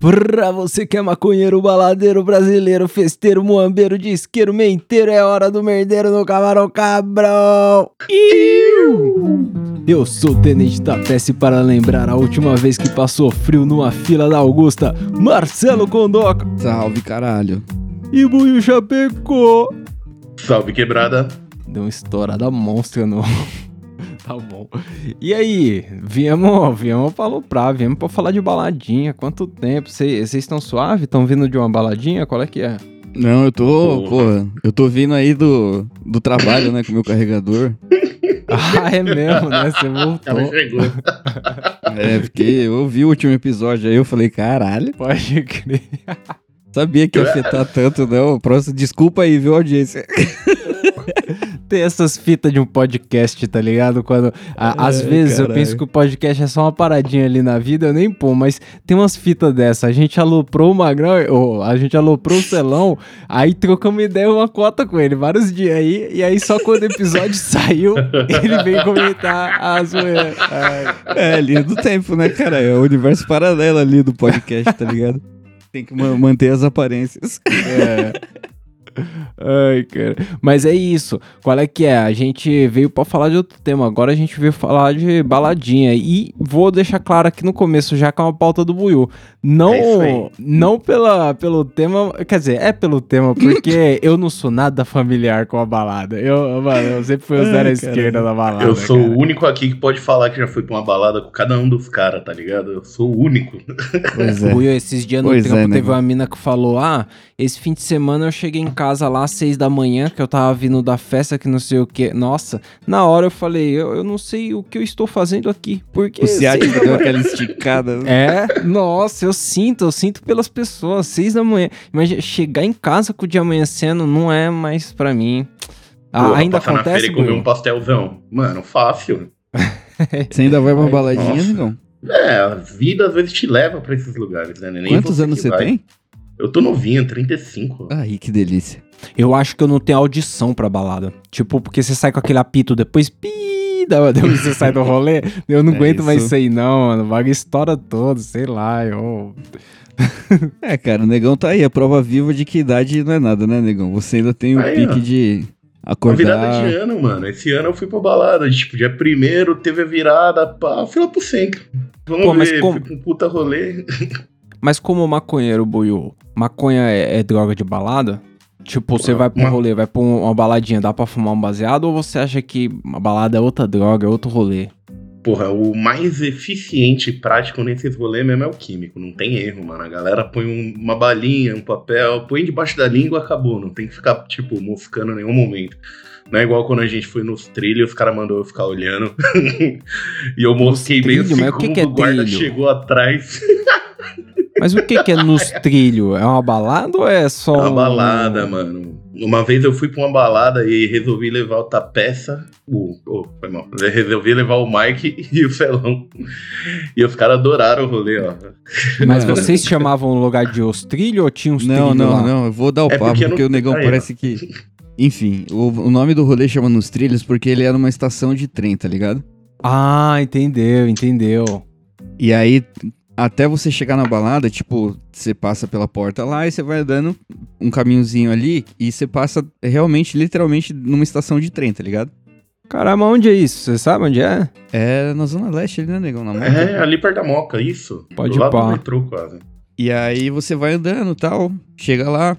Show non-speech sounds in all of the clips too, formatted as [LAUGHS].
Pra você que é maconheiro, baladeiro, brasileiro, festeiro, muambeiro, disqueiro, menteiro, é hora do merdeiro no camarão cabrão. Eu sou o Tenente da Peste para lembrar a última vez que passou frio numa fila da Augusta, Marcelo Condoca Salve, caralho. e Buiu Chapecó. Salve quebrada. Deu uma estourada monstra no. [LAUGHS] tá bom. E aí, viemos, viemos pra aloprar, viemos pra falar de baladinha. Quanto tempo? Vocês estão suave? Estão vindo de uma baladinha? Qual é que é? Não, eu tô, Porra. porra, eu tô vindo aí do, do trabalho, né, com o meu carregador. [LAUGHS] Ah, é mesmo, né? Você voltou. Ela chegou. É, porque eu ouvi o último episódio aí, eu falei, caralho, Pode crer. sabia que ia afetar tanto, não. Próximo, desculpa aí, viu, audiência? Tem essas fitas de um podcast, tá ligado? Quando a- às É, vezes eu caralho. penso que o podcast é só uma paradinha ali na vida, eu nem pô, mas tem umas fitas dessa. A gente aloprou o Magrão, ou a gente aloprou o Celão, [LAUGHS] aí trocamos ideia uma cota com ele vários dias aí, e aí só quando o episódio [LAUGHS] saiu, ele veio comentar a zoeira. É, linha do tempo, né, cara? É o universo paralelo ali do podcast, tá ligado? Tem que ma- manter as aparências. É. Ai, cara. Mas é isso. Qual é que é? A gente veio pra falar de outro tema. Agora a gente veio falar de baladinha. E vou deixar claro aqui no começo, já que é uma pauta do Buiu. Não, É não pela, pelo tema. Quer dizer, é pelo tema, porque [LAUGHS] eu não sou nada familiar com a balada. Eu, mano, eu sempre fui o zero à esquerda da balada. Eu sou cara. o único aqui que pode falar que já foi pra uma balada com cada um dos caras, tá ligado? Eu sou o único. Pois [LAUGHS] é. Buiu, esses dias no Pois trampo é, teve nego. uma mina que falou: Ah, esse fim de semana eu cheguei em casa lá às seis da manhã, que eu tava vindo da festa que não sei o que. Nossa, na hora eu falei: Eu, eu não sei o que eu estou fazendo aqui. Porque. O ciático deu aquela esticada. né? É, nossa, eu sinto, eu sinto pelas pessoas, seis da manhã. Imagina, chegar em casa com o dia amanhecendo não é mais pra mim. Ah, Porra, ainda passar na acontece, feira e comer um pastelzão. Mano, fácil. [LAUGHS] Você ainda vai pra baladinha, Nossa. negão? É, a vida às vezes te leva pra esses lugares, né? Nem Quantos anos você vai. tem? Eu tô novinho, 35. Aí, que delícia. Eu acho que eu não tenho audição pra balada. Tipo, porque você sai com aquele apito depois, pi, da- depois você sai do rolê. Eu não É aguento mais isso. isso aí, não, mano. O bagulho estoura todo, sei lá. Eu... [LAUGHS] É, cara, o negão tá aí, a prova viva de que idade não é nada, né, negão? Você ainda tem o Aí, pique ó. de Uma virada acordar. de ano, mano. Esse ano eu fui pra balada. Tipo, dia primeiro teve a virada, pá, fui lá pro centro. Vamos Pô, mas ver, como- fui com um puta rolê. [LAUGHS] Mas como maconheiro, Buiu, maconha é, é droga de balada? Tipo, você vai pra um rolê, vai pra um- uma baladinha, dá pra fumar um baseado? Ou você acha que uma balada é outra droga, é outro rolê? Porra, o mais eficiente e prático nesses rolês mesmo é o químico, não tem erro, mano. A galera põe um- uma balinha, um papel, põe debaixo da língua, acabou. Não tem que ficar, tipo, moscando em nenhum momento. Não é igual quando a gente foi nos trilhos, os caras mandou eu ficar olhando. [LAUGHS] e eu mosquei assim, Mas o que que é o guarda trilho? chegou atrás. [LAUGHS] Mas o que que é nos trilhos? É uma balada ou é só Uma um- balada, mano. Uma vez eu fui pra uma balada e resolvi levar o Tapeça. O, o, foi mal. Eu resolvi levar o Mike [LAUGHS] e o Felão. E os caras adoraram o rolê, ó. Mas vocês chamavam o lugar de os trilhos ou tinha uns Não, trilhos não, lá? não, eu vou dar o É papo, porque porque, não- o negão Aí, ó. parece que. Enfim, o, o nome do rolê chama Nos Trilhos porque ele era uma estação de trem, tá ligado? Ah, entendeu, entendeu. E aí, até você chegar na balada, tipo, você passa pela porta lá e você vai andando um caminhozinho ali e você passa realmente, literalmente, numa estação de trem, tá ligado? Caramba, onde é isso? Você sabe onde é? É na Zona Leste ali, né, negão? Na moca. É, ali perto da Moca, isso. Pode pá. do metrô, quase. E aí você vai andando e tal, chega lá,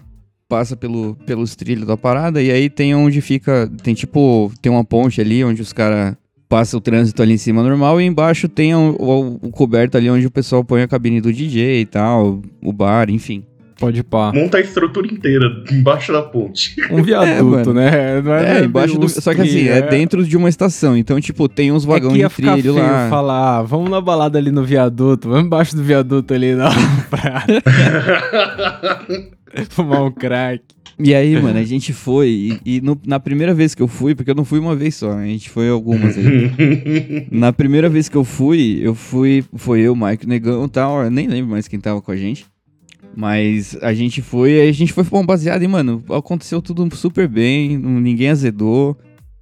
passa pelo, pelos trilhos da parada, e aí tem onde fica. Tem tipo. Tem uma ponte ali onde os caras passam o trânsito ali em cima normal, e embaixo tem o, o- o coberto ali onde o pessoal põe a cabine do DJ e tal, o bar, enfim. Pode pá. Monta a estrutura inteira embaixo da ponte. Um [LAUGHS] viaduto, mano. né? Não É, embaixo do. Só que assim, trilhos, é dentro de uma estação. Então, tipo, tem uns É vagões que ia de ficar trilho feio lá. falar, "Ah, vamos na balada ali no viaduto, vamos embaixo do viaduto ali na [LAUGHS] praia, [LAUGHS] fumar um crack. E aí, mano, a [LAUGHS] gente foi. E, e no- na primeira vez que eu fui, porque eu não fui uma vez só, a gente foi algumas aí. [LAUGHS] Na primeira vez que eu fui, eu fui. Foi eu, Mike Negão e tal. Eu nem lembro mais quem tava com a gente. Mas a gente foi, aí a gente foi fumar um baseado e, mano, aconteceu tudo super bem, ninguém azedou.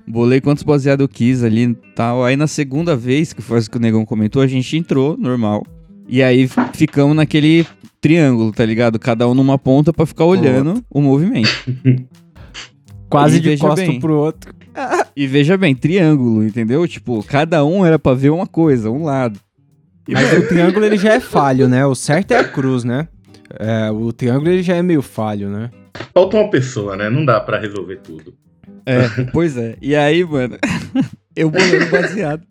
Bolei quantos baseados eu quis ali e tal. Aí na segunda vez, que foi isso que o Negão comentou, a gente entrou, normal. E aí ficamos naquele triângulo, tá ligado? Cada um numa ponta pra ficar olhando o movimento. [LAUGHS] Quase E de costa bem. pro outro. E veja bem, triângulo, entendeu? Tipo, cada um era pra ver uma coisa, um lado. Mas o triângulo ele já é falho, né? O certo é a cruz, né? É, o triângulo ele já é meio falho, né? Falta uma pessoa, né? Não dá pra resolver tudo. É, pois é. E aí, mano, [LAUGHS] eu bolando baseado.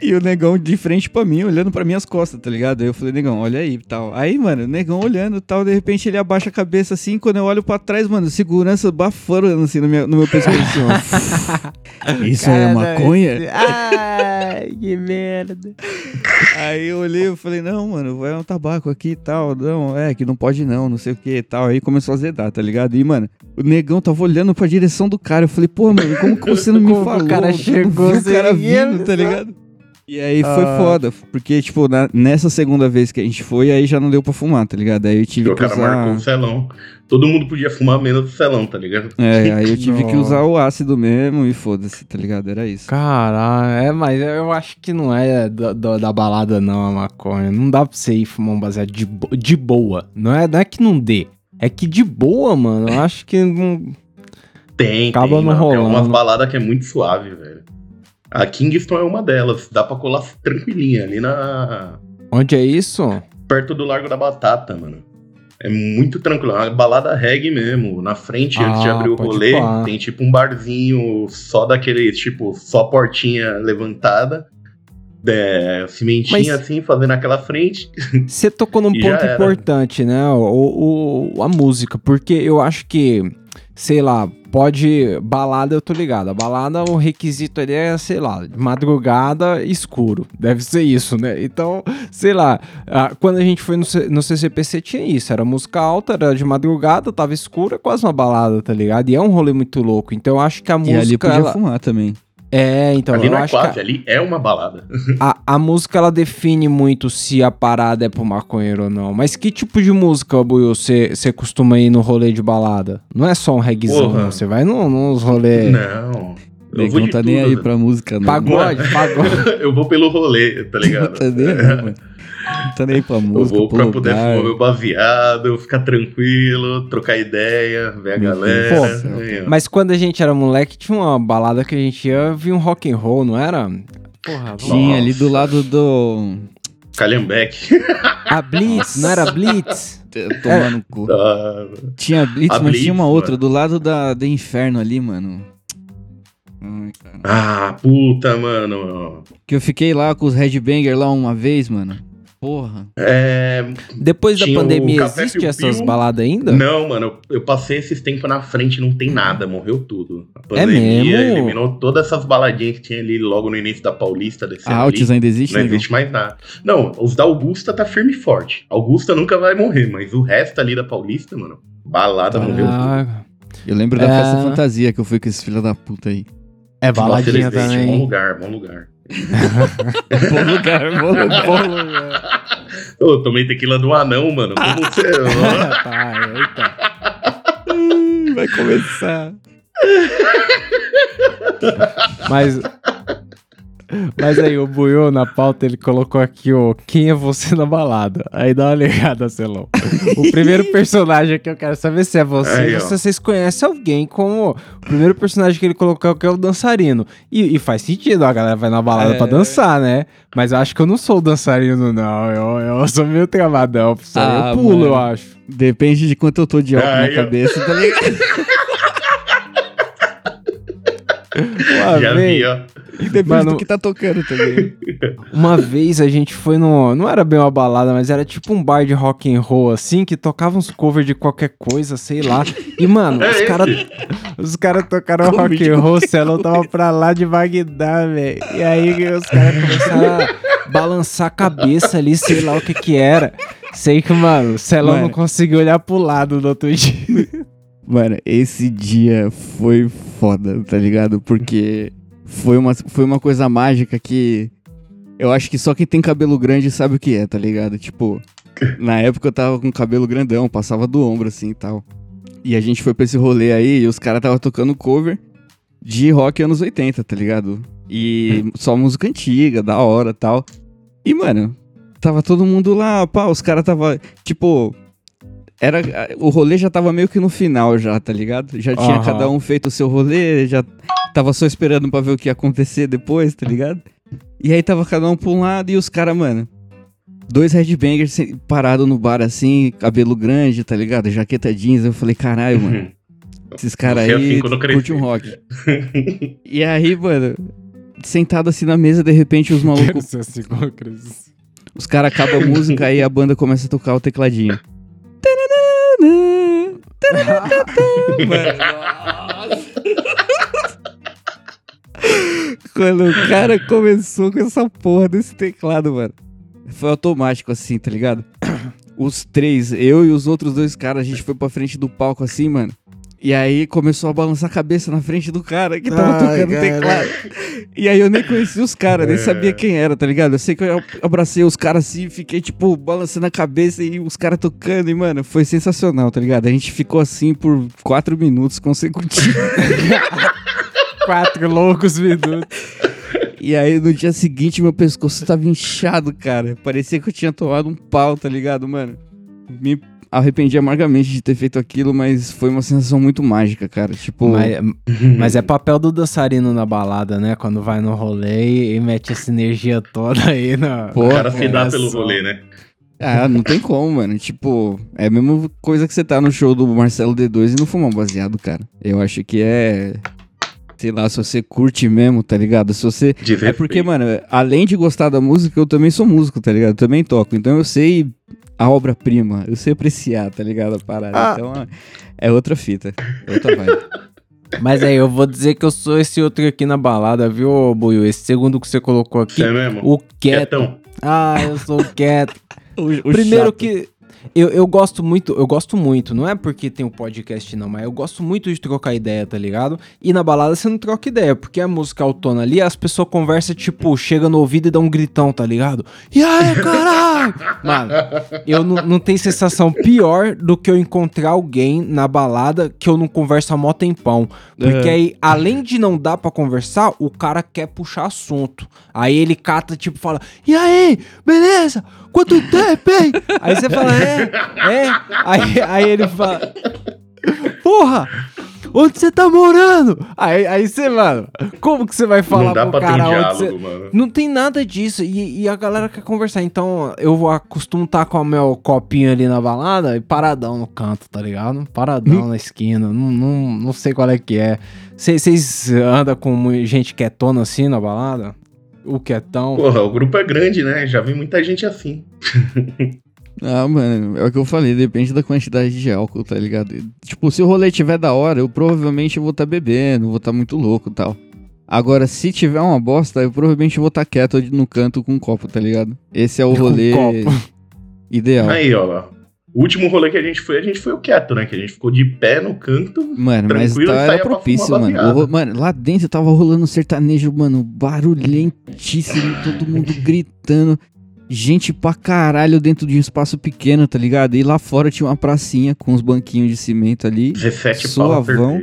E o negão de frente pra mim, olhando pra minhas costas, tá ligado? Aí eu falei, negão, olha aí e tal. Aí, mano, o negão olhando e tal, de repente ele abaixa a cabeça assim, quando eu olho pra trás, mano, segurança bafando assim no meu, no meu pescoço. assim, [LAUGHS] ó. Isso aí é maconha? Ai, que merda. Aí eu olhei e falei, não, mano, vai um tabaco aqui e tal. Não, é, que não pode não, não sei o que e tal. Aí começou a zedar, tá ligado? E, mano, o negão tava olhando pra direção do cara. Eu falei, pô, mano, como que você não [LAUGHS] me Como que o falou? cara Eu chegou o cara vindo, tá avisar? ligado? E aí foi Ah. foda, porque, tipo, na- nessa segunda vez que a gente foi, aí já não deu pra fumar, tá ligado? Aí eu tive o que cara marcou usar... o celão. Todo mundo podia fumar menos o celão, tá ligado? É, aí eu tive que usar o ácido mesmo e foda-se, tá ligado? Era isso. Caralho, é, mas eu acho que não é da, da, da balada não, a maconha. Não dá pra você ir fumar um baseado de, de boa. Não é, não é que não dê. É que de boa, mano, eu acho que não... Tem, Acaba tem, mano. É rolando. umas baladas que é muito suave, velho. A Kingston é uma delas. Dá pra colar tranquilinha ali na. Onde é isso? perto do Largo da Batata, mano. É muito tranquilo. É uma balada reggae mesmo. Na frente, antes de Ah, abrir o rolê, tem tipo um barzinho só daqueles, tipo, só portinha levantada. É, cimentinha Mas- assim, fazendo aquela frente. Você tocou num [LAUGHS] ponto era. importante, né? O, o- a música, porque eu acho que, sei lá, pode. Balada, eu tô ligado. A balada, o requisito ali é, sei lá, madrugada, escuro. Deve ser isso, né? Então, sei lá, quando a gente foi no, C- no CCPC tinha isso. Era música alta, era de madrugada, tava escuro, é quase uma balada, tá ligado? E é um rolê muito louco. Então eu acho que a E música. ali podia ela- fumar também. É, então, ali eu não é acho que. a- quase, ali é uma balada. a, a música ela define muito se a parada é pro maconheiro ou não. Mas que tipo de música, Buiu, você costuma ir no rolê de balada? Não é só um reggaezão, não. Você vai num, nos rolês. Não. Eu de tá nem aí pra música, não. Pagode, pagode. [LAUGHS] Eu vou pelo rolê, tá ligado? Tá nem aí, mano. Não tá nem pra Eu música, vou pro pra poder lugar. fumar meu baseado, ficar tranquilo, trocar ideia, ver a Meu galera. Aí, ó. Mas quando a gente era moleque, tinha uma balada que a gente ia vir um rock and roll, não era? Porra, Tinha ali do Nossa. lado do... Calhambeque. a Blitz, não era Blitz? Tomar no cu. Ah, Tinha Blitz, A mas Blitz, tinha uma outra mano. do lado da, do inferno ali, mano. Ai, cara. Ah, puta, mano. Que eu fiquei lá com os Headbanger lá uma vez, mano. Porra. É. Depois da pandemia, existe Piu essas Piu. baladas ainda? Não, mano, eu, eu passei esses tempos na frente, não tem nada, morreu tudo. A É pandemia mesmo? eliminou todas essas baladinhas que tinha ali logo no início da Paulista, descendo A ali. Altis ainda existe, Não existe mais nada. Não, os da Augusta tá firme e forte. Augusta nunca vai morrer, mas o resto ali da Paulista, mano, balada morreu tudo. Ah, Eu lembro da É. festa fantasia que eu fui com esses filhos da puta aí. é Nossa, baladinha eles deixam, Bom também. lugar, bom lugar. Bom lugar, bom lugar. Bom lugar. Ô, tomei tequila do anão, mano. Como você. tá, eita. Vai começar. Mas. Mas aí, o Buiô na pauta ele colocou aqui o Quem é você na balada? Aí dá uma ligada, Celão. O primeiro personagem que eu quero saber se é você Aí, se vocês conhecem alguém como. O primeiro personagem que ele colocou que é o dançarino. E, e faz sentido, a galera vai na balada É. pra dançar, né? Mas eu acho que eu não sou o dançarino, não. Eu, eu sou meio travadão. Só Ah, eu pulo, mano. eu acho. Depende de quanto eu tô de álcool Aí, na cabeça, tá ligado? [LAUGHS] Uma Já vez- vi, ó. E depende Mano- do que tá tocando também. [LAUGHS] Uma vez a gente foi no. Não era bem uma balada, mas era tipo um bar de rock and roll, assim, que tocava uns covers de qualquer coisa, sei lá. E, mano, É os caras. Os caras tocaram Cover rock and roll, o Celão tava pra lá de Bagdá, velho. E aí os caras começaram a balançar a cabeça ali, sei lá o que que era. Sei que, mano, o Celão Mano. não conseguiu olhar pro lado no outro dia. Mano, esse dia foi foda, tá ligado? Porque foi uma, foi uma coisa mágica que eu acho que só quem tem cabelo grande sabe o que é, tá ligado? Tipo, [LAUGHS] na época eu tava com cabelo grandão, passava do ombro assim e tal. E a gente foi pra esse rolê aí e os caras tava tocando cover de rock anos 80, tá ligado? E só música antiga, da hora tal. E, mano, tava todo mundo lá, pá, os caras tava, tipo, era, o rolê já tava meio que no final já, tá ligado? Já tinha Aham. cada um feito o seu rolê, já tava só esperando pra ver o que ia acontecer depois, tá ligado? E aí tava cada um pra um lado e os caras, mano, dois headbangers parado no bar assim, cabelo grande, tá ligado? Jaqueta jeans, eu falei, caralho, mano, esses caras é aí curtem um rock. [LAUGHS] E aí, mano, sentado assim na mesa, de repente os malucos, assim os caras acabam a música aí a banda começa a tocar o tecladinho. [LAUGHS] [LAUGHS] Quando o cara começou com essa porra desse teclado, mano. Foi automático assim, tá ligado? [CLEARS THROAT] Os três, eu e os outros dois caras, a gente foi pra frente do palco assim, mano. E aí começou a balançar a cabeça na frente do cara que tava Ai, tocando cara. teclado. E aí eu nem conhecia os caras, nem É. sabia quem era, tá ligado? Eu sei que eu abracei os caras assim, fiquei tipo balançando a cabeça e os caras tocando. E, mano, foi sensacional, tá ligado? A gente ficou assim por quatro minutos consecutivos. [LAUGHS] Quatro loucos minutos. E aí no dia seguinte meu pescoço tava inchado, cara. Parecia que eu tinha tomado um pau, tá ligado, mano? Me arrependi amargamente de ter feito aquilo, mas foi uma sensação muito mágica, cara. Tipo, Mas, mas é papel do dançarino na balada, né? Quando vai no rolê e, mete essa energia toda aí na. Pô, O cara se dá pelo rolê, né? ah, não tem como, mano. Tipo, é a mesma coisa que você tá no show do Marcelo D2 e não fumar um baseado, cara. Eu acho que é. Sei lá, se você curte mesmo, tá ligado? Se você. De É porque, mano, além de gostar da música, eu também sou músico, tá ligado? Eu também toco. Então eu sei a obra-prima, eu sei apreciar, tá ligado? A parada. Ah. Então é- outra fita. É outra vibe. [LAUGHS] Mas aí, eu vou dizer que eu sou esse outro aqui na balada, viu, Buiu? Esse segundo que você colocou aqui. Você é mesmo? O quieto. Quietão. Ah, eu sou o quieto. [LAUGHS] O- o Primeiro chato. que. Eu, eu gosto muito, eu gosto muito, não é porque tem um podcast não, mas eu gosto muito de trocar ideia, tá ligado? E na balada você não troca ideia, porque a música autona ali, as pessoas conversam, tipo, chega no ouvido e dá um gritão, tá ligado? E aí, caralho! [LAUGHS] Mano, eu não, não tenho sensação pior do que eu encontrar alguém na balada que eu não converso há mó tempão. Porque É. aí, além de não dar pra conversar, o cara quer puxar assunto. Aí ele cata, tipo, fala: E aí, beleza? Quanto tempo, hein? Aí você fala: É, é. Aí, aí ele fala: Porra! Onde você tá morando? Aí, aí você, mano, como que você vai falar não dá pro pra ter um diálogo, você... mano. Não tem nada disso. E, e a galera quer conversar. Então, eu acostumo estar com o meu copinho ali na balada e paradão no canto, tá ligado? Paradão na esquina. Não, não, não sei qual é que é. Vocês andam com gente quietona assim na balada? O quietão? Porra, o grupo é grande, né? Já vi muita gente assim. [LAUGHS] Ah, mano, é o que eu falei, depende da quantidade de álcool, tá ligado? Tipo, se o rolê tiver da hora, eu provavelmente vou estar bebendo, vou estar muito louco e tal. Agora, se tiver uma bosta, eu provavelmente vou estar quieto ali no canto com um copo, tá ligado? Esse é o rolê copo. ideal. Aí, ó. O último rolê que a gente foi, a gente foi o quieto, né? Que a gente ficou de pé no canto. Mano, mas Tranquilo, tá, saia era propício, mano. O mano. Lá dentro tava rolando um sertanejo, mano, barulhentíssimo, todo mundo [LAUGHS] gritando. Gente pra caralho dentro de um espaço pequeno, tá ligado? E lá fora tinha uma pracinha com uns banquinhos de cimento ali, 17 pau a Suavão.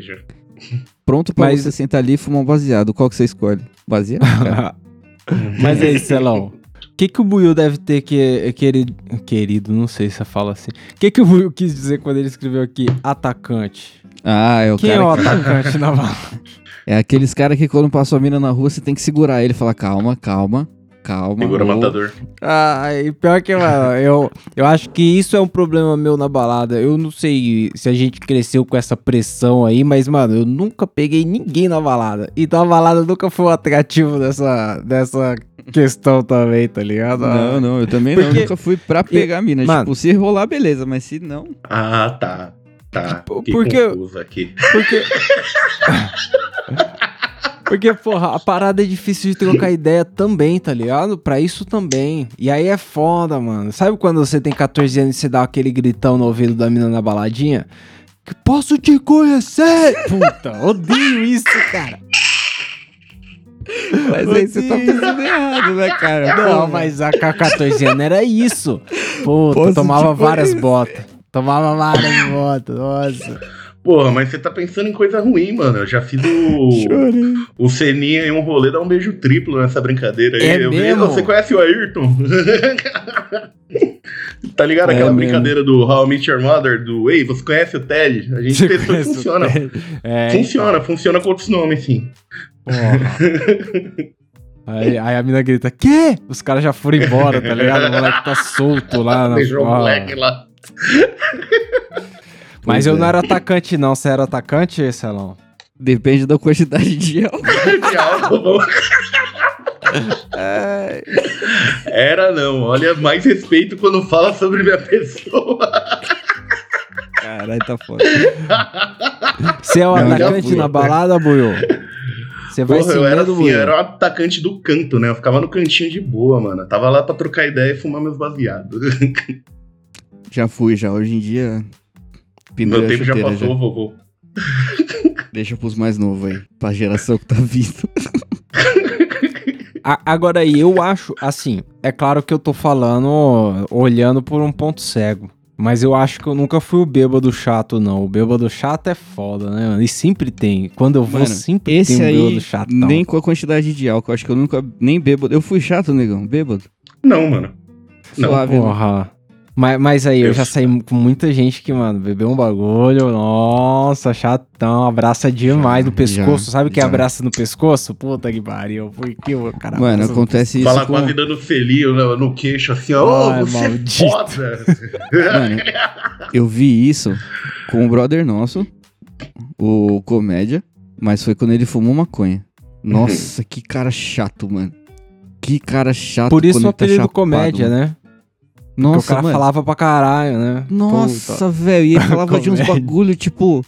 pronto pra Mas- você sentar ali e fumar um baseado. Qual que você escolhe? Baseado, [LAUGHS] cara? Mas aí, Celão. O que, que o Buiu deve ter que, querido, querido, não sei se fala assim. O que, que o Buiu quis dizer quando ele escreveu aqui atacante? Ah, é o Quem é cara o que- atacante na [LAUGHS] balada? É aqueles caras que quando passou a mina na rua, você tem que segurar ele e falar, calma, calma, calma. Segura ô." matador. Ah, e pior que, mano, eu, eu acho que isso é um problema meu na balada. Eu não sei se a gente cresceu com essa pressão aí, mas, mano, eu nunca peguei ninguém na balada. Então a balada nunca foi um atrativo dessa, dessa questão também, tá ligado? Não, não, eu também não. Porque- Nunca fui pra pegar a mina. Mano- Tipo, se rolar, beleza, mas se não. Ah, tá. Tá. Por- Que porque-. Porque. [LAUGHS] [LAUGHS] Porque, porra, a parada é difícil de trocar ideia também, tá ligado? Pra isso também. E aí é foda, mano. Sabe quando você tem 14 anos e você dá aquele gritão no ouvido da mina na baladinha? Que posso te conhecer? Puta, odeio isso, cara. Mas aí você tá pensando errado, né, cara? Não, Porra. mas a com 14 anos era isso. Puta, tomava várias botas. Tomava várias botas, nossa. Porra, mas você tá pensando em coisa ruim, mano. Eu já fiz o. O Seninha em um rolê dar um beijo triplo nessa brincadeira aí. É Eu mesmo? Você conhece o Ayrton? [LAUGHS] tá ligado É aquela mesmo. brincadeira do How I Met Your Mother? Do Ei, você conhece o Ted? A gente Você testou e funciona. É, Funciona, funciona com outros nomes, sim. Porra. Aí, aí a mina grita, quê? Os caras já foram embora, tá ligado? O moleque tá solto lá na [LAUGHS] Deixou o moleque lá. Mas eu é. não era atacante, não. Você era atacante, Celão? Depende da quantidade de álcool. [LAUGHS] De álcool. É, Era não. Olha, mais respeito quando fala sobre minha pessoa. Caralho, tá foda. Você é o Não, atacante fui. na balada, Buiu? Você vai Porra, eu era assim, eu era o atacante do canto, né? Eu ficava no cantinho de boa, mano. Eu tava lá pra trocar ideia e fumar meus baseados. Já fui, já. Hoje em dia. Pendurei Meu tempo já passou, vovô. [LAUGHS] Deixa pros mais novos aí. Pra geração que tá vindo. [LAUGHS] A- Agora aí, eu acho, assim, é claro que eu tô falando olhando por um ponto cego. Mas eu acho que eu nunca fui o bêbado chato, não. O bêbado chato é foda, né, mano? E sempre tem. Quando eu vou, Mano, sempre Esse tem um bêbado chato. nem com a quantidade de álcool. Acho que eu nunca. Nem bêbado. Eu fui chato, negão. Bêbado. Não, mano. Não, Suave, né? Mas, mas aí, eu Eu- já saí com muita gente que, mano, bebeu um bagulho, nossa, chatão, abraça demais Já, no pescoço. já, Sabe o que é abraça no pescoço? Puta que pariu. Por que o cara Mano, acontece isso Fala com... dando selinho no, no queixo, assim, ó, Ai, você maldito. é foda. Mano, eu vi isso com o brother nosso, o Comédia, mas foi quando ele fumou maconha. Nossa, [LAUGHS] que cara chato, mano. Que cara chato Por isso o tá apelido chapado, comédia, mano. né? Nossa, o cara mano. falava pra caralho, né? Nossa, velho. E ele [LAUGHS] falava de uns bagulho, tipo,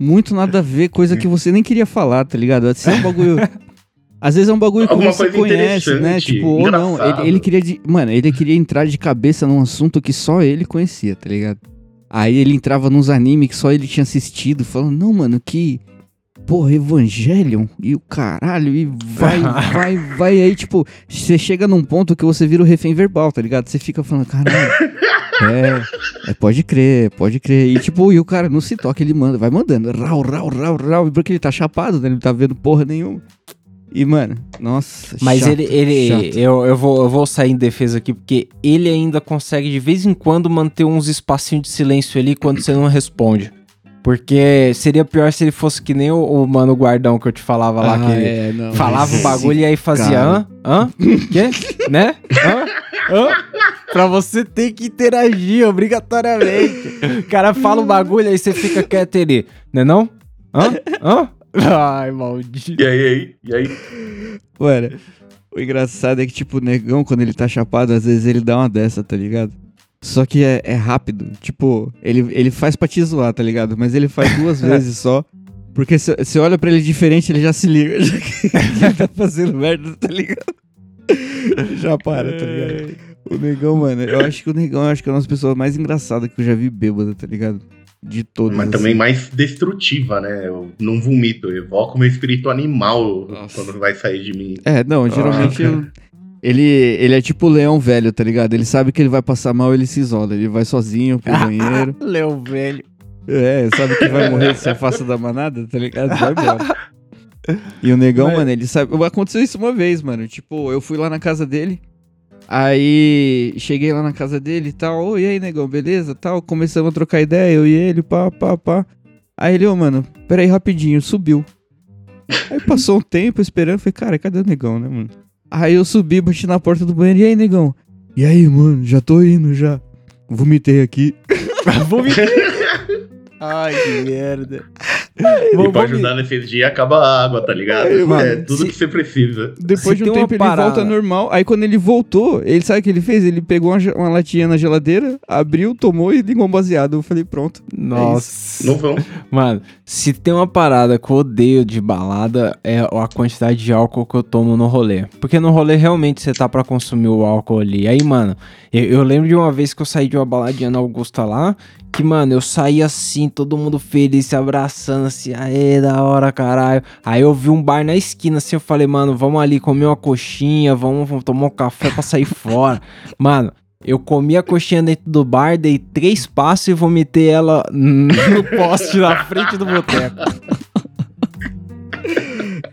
muito nada a ver, coisa que você nem queria falar, tá ligado? Assim, é um bagulho. [LAUGHS] Às vezes é um bagulho que Alguma você conhece, né? Tipo, ou não. Ele, ele queria. de- Mano, ele queria entrar de cabeça num assunto que só ele conhecia, tá ligado? Aí ele entrava nos animes que só ele tinha assistido, falando, não, mano, que. Porra, Evangelion e o caralho, e vai, [LAUGHS] vai, vai. Aí, tipo, você chega num ponto que você vira o refém verbal, tá ligado? Você fica falando, caralho. É, é, pode crer, pode crer. E tipo, e o cara não se toca, ele manda, vai mandando. Rau, rau, rau, rau. Porque ele tá chapado, né? Ele não tá vendo porra nenhuma. E, mano, nossa. Mas chato, ele, ele chato. eu, eu, vou, eu vou sair em defesa aqui, porque ele ainda consegue de vez em quando manter uns espacinhos de silêncio ali quando você não responde. Porque seria pior se ele fosse que nem o, o mano guardão que eu te falava lá, Ah, que ele é, não, falava o bagulho e aí fazia hã? Hã? Quê? né? Hã? Hã? Pra você ter que interagir obrigatoriamente. O cara fala o bagulho aí você fica quieto ele. Né não? Hã? Hã? Ai, maldito. E aí, aí, e aí? Mano, o engraçado é que, tipo, o negão, quando ele tá chapado, às vezes ele dá uma dessa, tá ligado? Só que é, é rápido. Tipo, ele, ele faz pra te zoar, tá ligado? Mas ele faz duas [LAUGHS] vezes só. Porque se você olha pra ele diferente, ele já se liga. [LAUGHS] Já que ele tá fazendo merda, tá ligado? Já para, tá ligado? O negão, mano, eu acho que o negão eu acho que é uma das pessoas mais engraçadas que eu já vi bêbada, tá ligado? De todas. Mas assim. também mais destrutiva, né? Eu não vomito, eu evoco meu espírito animal Nossa. quando vai sair de mim. É, não, geralmente Ah. eu- ele, ele é tipo o leão velho, tá ligado? Ele sabe que ele vai passar mal, ele se isola. Ele vai sozinho pro [LAUGHS] banheiro. Leo velho. É, sabe que vai morrer se afasta da manada, tá ligado? Vai embora. E o negão, Mas- mano, ele sabe. Aconteceu isso uma vez, mano. Tipo, eu fui lá na casa dele. Aí cheguei lá na casa dele e tal. Oi, e aí, negão, beleza? Tal. Começamos a trocar ideia, eu e ele, pá, pá, pá. Aí ele, ô, mano, peraí rapidinho, subiu. Aí passou um tempo esperando, falei, cara, cadê o negão, né, mano? Aí eu subi, bati na porta do banheiro, e aí, negão? E aí, mano, já tô indo já. Vomitei aqui. [LAUGHS] Vomitei. Ai, que merda. E Vou- pra ajudar nesse dia acaba a água, tá ligado? Aí, mano, é tudo se- que você precisa. Depois Se de um tempo ele parada- volta normal. Aí quando ele voltou, ele sabe o que ele fez? Ele pegou uma, uma latinha na geladeira, abriu, tomou e ligou um baseado. Eu falei, pronto. Nossa. Não vão. Mano, se tem uma parada que eu odeio de balada é a quantidade de álcool que eu tomo no rolê. Porque no rolê realmente você tá pra consumir o álcool ali. Aí, mano, eu, eu lembro de uma vez que eu saí de uma baladinha na Augusta lá, que, mano, eu saí assim, todo mundo feliz, se abraçando assim, aê, da hora, caralho. Aí eu vi um bar na esquina assim, eu falei, mano, vamos ali comer uma coxinha, vamos, vamos tomar um café pra sair [LAUGHS] fora. Mano, Eu comi a coxinha dentro do bar, dei três passos e vomitei ela [LAUGHS] no poste na frente do boteco.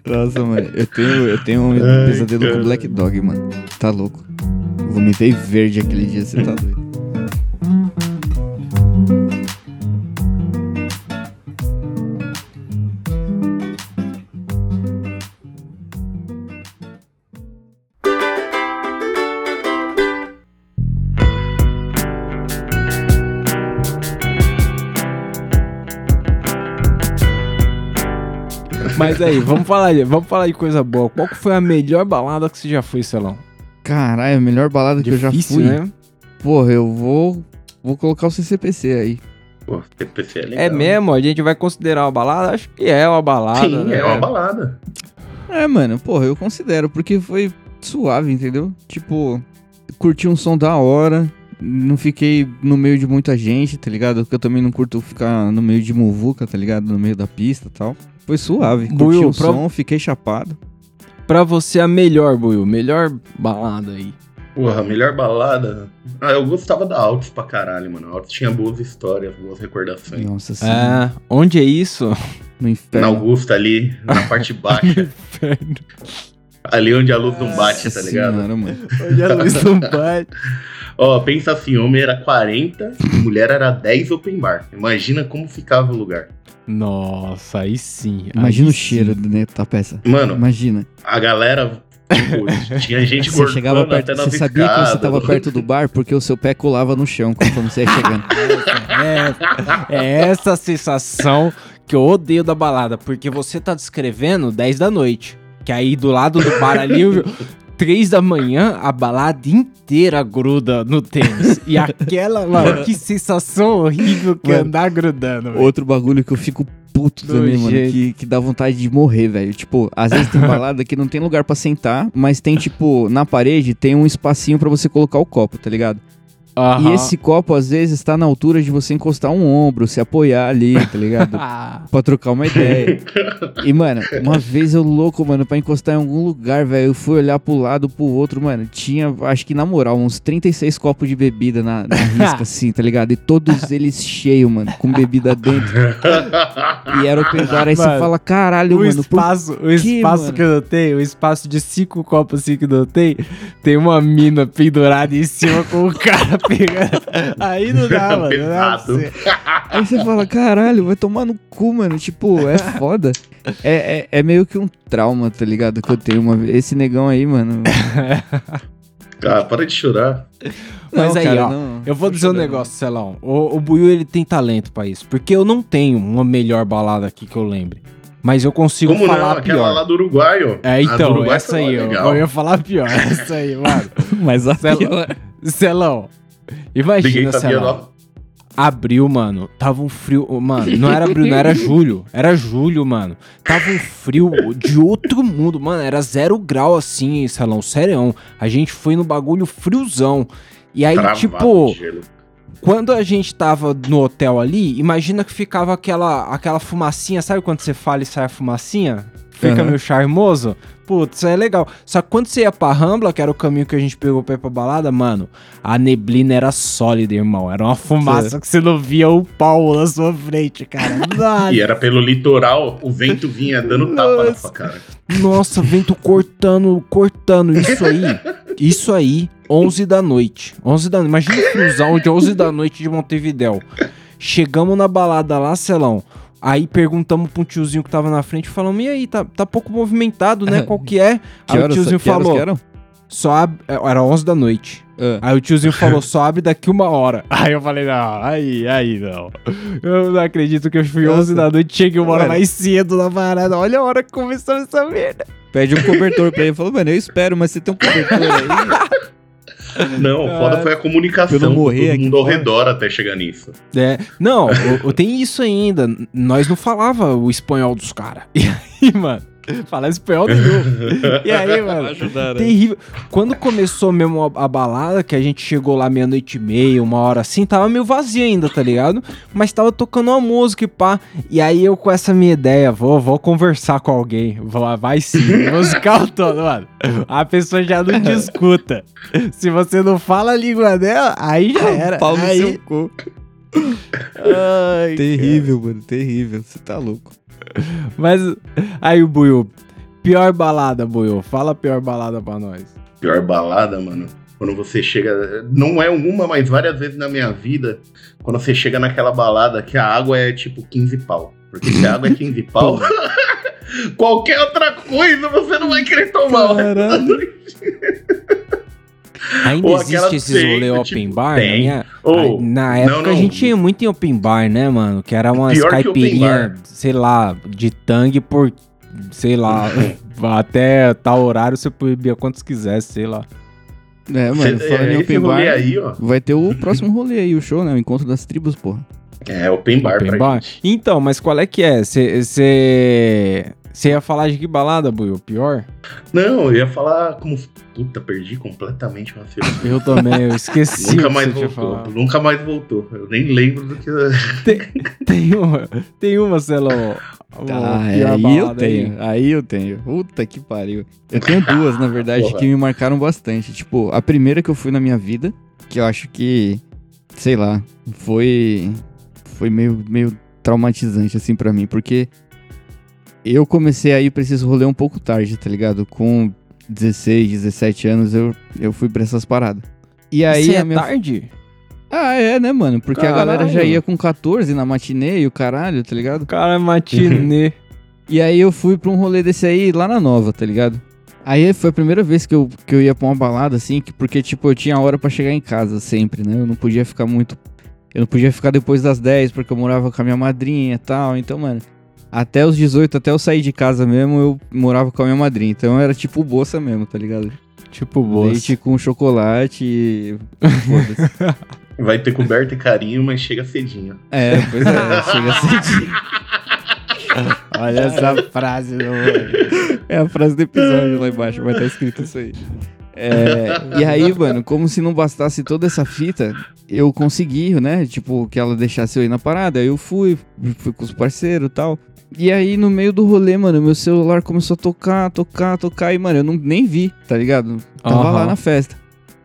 Nossa, mano, eu tenho, eu tenho um Ai, pesadelo cara. com Black Dog, mano. Tá louco. Vomitei verde aquele dia, você tá doido. Mas aí, vamos falar, de- vamos falar de coisa boa. Qual que foi a melhor balada que você já foi, Celão? Caralho, a melhor balada que eu já Difícil, fui. né? Porra, eu vou. Vou colocar o CCPC aí. Pô, TPC é legal. É mesmo? A gente vai considerar uma balada? Acho que é uma balada. Sim, né? é uma balada. É, mano, porra, eu considero, porque foi suave, entendeu? Tipo, curti um som da hora, não fiquei no meio de muita gente, tá ligado? Porque eu também não curto ficar no meio de muvuca, tá ligado? No meio da pista e tal. Foi suave, curti Buiu, o pra- som, fiquei chapado. Pra você, a melhor, Buiu. Melhor balada aí. Porra, melhor balada. Ah, eu gostava da Altos pra caralho, mano. A Altos tinha boas histórias, boas recordações. Nossa sim, É, onde é isso? no Na inferno. Augusta ali, na parte [LAUGHS] baixa. Ali onde a luz não bate, tá Nossa ligado? senhora, mano. Onde a luz não bate. [LAUGHS] Ó, pensa assim, homem era 40, mulher era 10 open bar. Imagina como ficava o lugar. Nossa, aí sim. Imagina aí o cheiro sim. dentro da peça. Mano, Imagina. a galera. tipo, [LAUGHS] tinha gente Você chegava perto, até nas você sabia que você escadas. tava perto do bar porque o seu pé colava no chão conforme você ia chegando. [LAUGHS] É, é essa sensação que eu odeio da balada, porque você tá descrevendo 10 da noite. Que aí do lado do bar ali, eu- 3 [LAUGHS] da manhã, a balada inteira gruda no tênis. E aquela, mano, que sensação horrível que Mano, andar grudando, velho. Outro bagulho que eu fico puto também, mano, Nojento. que, que dá vontade de morrer, velho. Tipo, às vezes tem balada que não tem lugar pra sentar, mas tem, tipo, na parede tem um espacinho pra você colocar o copo, tá ligado? E esse copo, às vezes, tá na altura de você encostar um ombro, se apoiar ali, tá ligado? [LAUGHS] Ah, pra trocar uma ideia. E, mano, uma vez eu louco, mano, pra encostar em algum lugar, velho, eu fui olhar pro lado, pro outro, mano, tinha, acho que na moral, uns 36 copos de bebida na, na risca, [LAUGHS] assim, tá ligado? E todos eles cheios, mano, com bebida dentro. E era open bar, aí você Mano, fala, caralho, o mano, por espaço, o espaço mano? que eu notei, o espaço de cinco copos assim que eu notei, tem uma mina pendurada em cima com o cara. [LAUGHS] Aí não dá, mano. Não dá ser. Aí você fala, caralho, vai tomar no cu, mano. Tipo, é foda. É, é, é meio que um trauma, tá ligado? Que eu tenho uma vez. Esse negão aí, mano. [LAUGHS] Ah, para de chorar. Mas Não, aí, cara, ó, não, Eu vou dizer um negócio, Celão. O, o Buiu, ele tem talento pra isso. Porque eu não tenho uma melhor balada aqui que eu lembre. Mas eu consigo Como falar não? Aquela pior. lá do Uruguai, ó. É, então, Uruguai essa aí, ó. Eu ia falar pior. [LAUGHS] Essa aí, mano. Mas a Celão, pior- Celão. Imagina, sabia, Celão. não. Abril, mano, tava um frio. Mano, não era abril, não era julho. Era julho, mano. Tava um frio de outro mundo, mano. Era zero grau assim, em salão, sério. A gente foi no bagulho friozão. E aí, Travado tipo, quando a gente tava no hotel ali, imagina que ficava aquela, aquela fumacinha. Sabe quando você fala e sai a fumacinha? Fica Aham. meio charmoso. Putz, isso é legal. Só que quando você ia pra Rambla, que era o caminho que a gente pegou pra ir pra balada, mano, a neblina era sólida, irmão. Era uma fumaça que você não via o pau na sua frente, cara. Nossa, E era pelo litoral, o vento vinha dando tapa na Nossa. sua cara. Nossa, vento cortando, cortando. Isso aí, [LAUGHS] isso aí, 11 da noite. 11 da noite. Imagina o friozão de 11 da noite de Montevidéu. Chegamos na balada lá, Celão. Aí perguntamos pra um tiozinho que tava na frente, falamos, e aí, tá, tá pouco movimentado, né? [LAUGHS] Qual que é? Que Aí o tiozinho que horas falou, que eram? só abre... Era 11 da noite. Ah. Aí o tiozinho [LAUGHS] falou, só abre daqui uma hora. [LAUGHS] Aí eu falei, não, aí, aí não. Eu não acredito que eu fui 11 da noite, cheguei uma hora mais cedo na parada. Olha a hora que começou essa merda. Pede um cobertor pra ele. Falou, mano, eu espero, mas você tem um cobertor aí. [LAUGHS] Não, foda foi a comunicação eu com morrer todo aqui mundo ao fora. redor até chegar nisso. É, não, [LAUGHS] o- o- tem isso ainda. Nós não falava o espanhol dos caras. [LAUGHS] E aí, mano, [LAUGHS] Falar espanhol novo. E aí, [LAUGHS] mano, Ajudar, né? terrível. Quando começou mesmo a, a balada, que a gente chegou lá meia-noite e meia, uma hora assim, tava meio vazio ainda, tá ligado? Mas tava tocando uma música e pá. E aí eu com essa minha ideia, vou, vou conversar com alguém. Vou lá, vai sim, [LAUGHS] musical todo, mano. A pessoa já não te escuta. Se você não fala a língua dela, aí já era. Pau no aí, seu cu. Ai, Terrível, mano, terrível. Você tá louco. Mas aí o Buiu, pior balada, Buiu. Fala a pior balada pra nós. Pior balada, mano. Quando você chega. Não é uma, mas várias vezes na minha vida. Quando você chega naquela balada que a água é tipo 15 pau. Porque se a água é 15 [LAUGHS] pau. [LAUGHS] qualquer outra coisa você não vai querer tomar. Caralho. [LAUGHS] Ainda Ou existe esses rolê open tipo, bar? Na, tem. minha- Ou, na não, época a não. gente ia muito em open bar, né, mano? Que era caipirinhas, bar. sei lá, de tangue por, sei lá, [LAUGHS] até tal horário você bebia quantos quisesse, sei lá. É, mano, Cê- falando em esse open bar, aí, ó. vai ter o próximo rolê aí, o show, né? O encontro das tribos, porra. É, open bar Open pra bar? gente. Então, mas qual é que é? Você ia falar de que balada, Buiu? Pior? Não, eu ia falar como. Puta, perdi completamente o raciocínio. Eu também, eu esqueci Nunca o mais você voltou. Nunca mais voltou. Eu nem lembro do que. Tem uma, tem uma, Celão. uma Ah, pior aí eu balada aí. tenho. Aí eu tenho. Puta que pariu. Eu tenho duas, na verdade, que me marcaram bastante. Tipo, a primeira que eu fui na minha vida, que eu acho que, sei lá, foi foi meio, meio traumatizante assim pra mim, porque eu comecei a ir pra esses rolê um pouco tarde, tá ligado? Com 16, 17 anos eu, eu fui pra essas paradas. E aí Cê a é minha tarde? Ah, é, né, mano? Porque a galera já Caralho. ia com 14 na matinê e o caralho, tá ligado? Cara, matinê. [LAUGHS] E aí eu fui pra um rolê desse aí lá na Nova, tá ligado? Aí foi a primeira vez que eu, que eu ia pra uma balada, assim, que, porque, tipo, eu tinha hora pra chegar em casa sempre, né? Eu não podia ficar muito. Eu não podia ficar depois das 10, porque eu morava com a minha madrinha e tal. Então, mano, até os 18, até eu sair de casa mesmo, eu morava com a minha madrinha. Então era tipo bolsa mesmo, tá ligado? tipo, bolsa. Leite com chocolate e. Foda-se. [LAUGHS] Vai ter coberta e carinho, mas chega cedinho. É, pois é, [LAUGHS] chega cedinho. Olha essa frase do [LAUGHS] É a frase do episódio lá embaixo, vai estar escrito isso aí. É, e aí, mano, como se não bastasse toda essa fita, eu consegui, né? Tipo, que ela deixasse eu ir na parada. Aí eu fui, fui com os parceiros e tal. E aí, no meio do rolê, mano, meu celular começou a tocar, tocar, tocar. E, mano, eu não, nem vi, tá ligado? Tava lá Aham. na festa.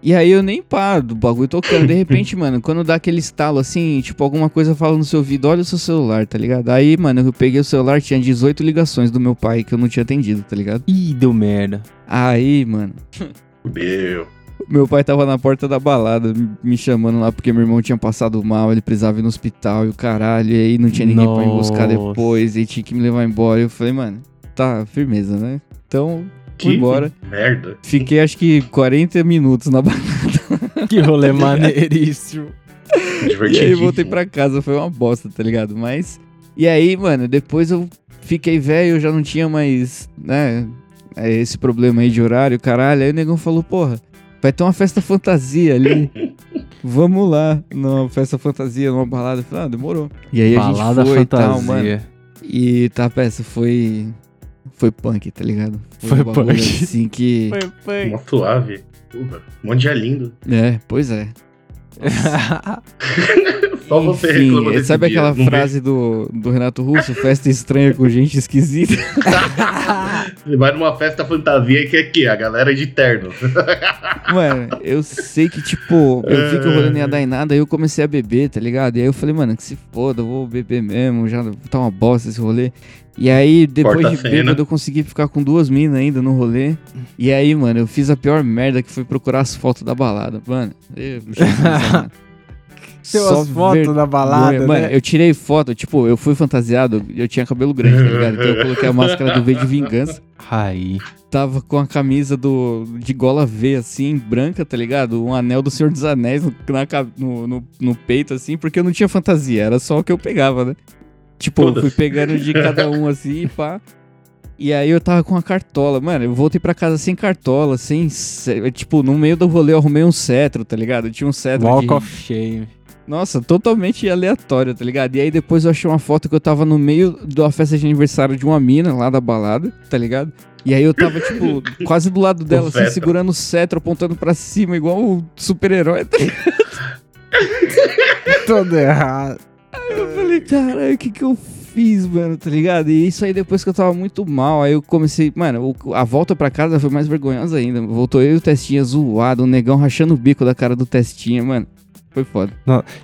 E aí eu nem paro do bagulho tocando. De repente, [LAUGHS] mano, quando dá aquele estalo assim, tipo, alguma coisa fala no seu ouvido, olha o seu celular, tá ligado? Aí, mano, eu peguei o celular, tinha 18 ligações do meu pai que eu não tinha atendido, tá ligado? Ih, deu merda. Aí, mano, Meu. Meu pai tava na porta da balada me chamando lá porque meu irmão tinha passado mal, ele precisava ir no hospital e o caralho, e aí não tinha ninguém pra me buscar Nossa. depois, e tinha que me levar embora. Eu falei, mano, tá, firmeza, né? Então, fui Que embora. merda. Fiquei acho que 40 minutos na [LAUGHS] balada. Que rolê maneiríssimo. [LAUGHS] E aí voltei pra casa, foi uma bosta, tá ligado? Mas. E aí, mano, depois eu fiquei velho, eu já não tinha mais, né? é, Esse problema aí de horário, caralho. Aí o negão falou, porra, vai ter uma festa fantasia ali. [LAUGHS] Vamos lá, numa festa fantasia, numa balada. Falei, ah, demorou. E aí Balada a gente foi e tal, fantasia. mano. E tá, peça, foi. Foi punk, tá ligado? Foi um bagulho punk. Assim que. Uma suave. Porra, um monte de lindo. É, pois é. [LAUGHS] Só você Enfim, reclama desse sabe dia. aquela frase do, do Renato Russo? Festa estranha com gente esquisita. [LAUGHS] Você vai numa festa fantasia que é que a galera é de terno. [LAUGHS] Mano, eu sei que, tipo, eu vi que o rolê não ia dar em nada, aí eu comecei a beber, tá ligado? E aí eu falei, mano, que se foda, eu vou beber mesmo, já tá uma bosta esse rolê. E aí, depois de cena. bêbado, eu consegui ficar com duas minas ainda no rolê. E aí, mano, eu fiz a pior merda que foi procurar as fotos da balada. Mano, eu, [LAUGHS] Só fotos ver- da balada, Mano, né? eu tirei foto, tipo, eu fui fantasiado, eu tinha cabelo grande, tá ligado? Então eu coloquei a máscara do V de vingança. Aí. Tava com a camisa do, de gola V, assim, branca, tá ligado? Um anel do Senhor dos Anéis no, na no, no, no peito, assim, porque eu não tinha fantasia, era só o que eu pegava, né? Tipo, eu fui pegando de cada um, [LAUGHS] assim, pá. E aí eu tava com a cartola. Mano, eu voltei pra casa sem cartola, sem... Tipo, no meio do rolê eu arrumei um cetro, tá ligado? Eu tinha um cetro Walk de... of Shame. Nossa, totalmente aleatório, tá ligado? E aí depois eu achei uma foto que eu tava no meio da festa de aniversário de uma mina lá da balada, tá ligado? E aí eu tava, tipo, [LAUGHS] quase do lado dela, assim, cetro. segurando o cetro, apontando pra cima, igual o super-herói. tá ligado? [LAUGHS] Todo errado. Eu falei, caralho, o que que eu fiz, mano, tá ligado? E isso aí depois que eu tava muito mal, aí eu comecei, mano, a volta pra casa foi mais vergonhosa ainda. Voltou eu e o Testinha zoado, o negão rachando o bico da cara do Testinha, mano. Foi foda.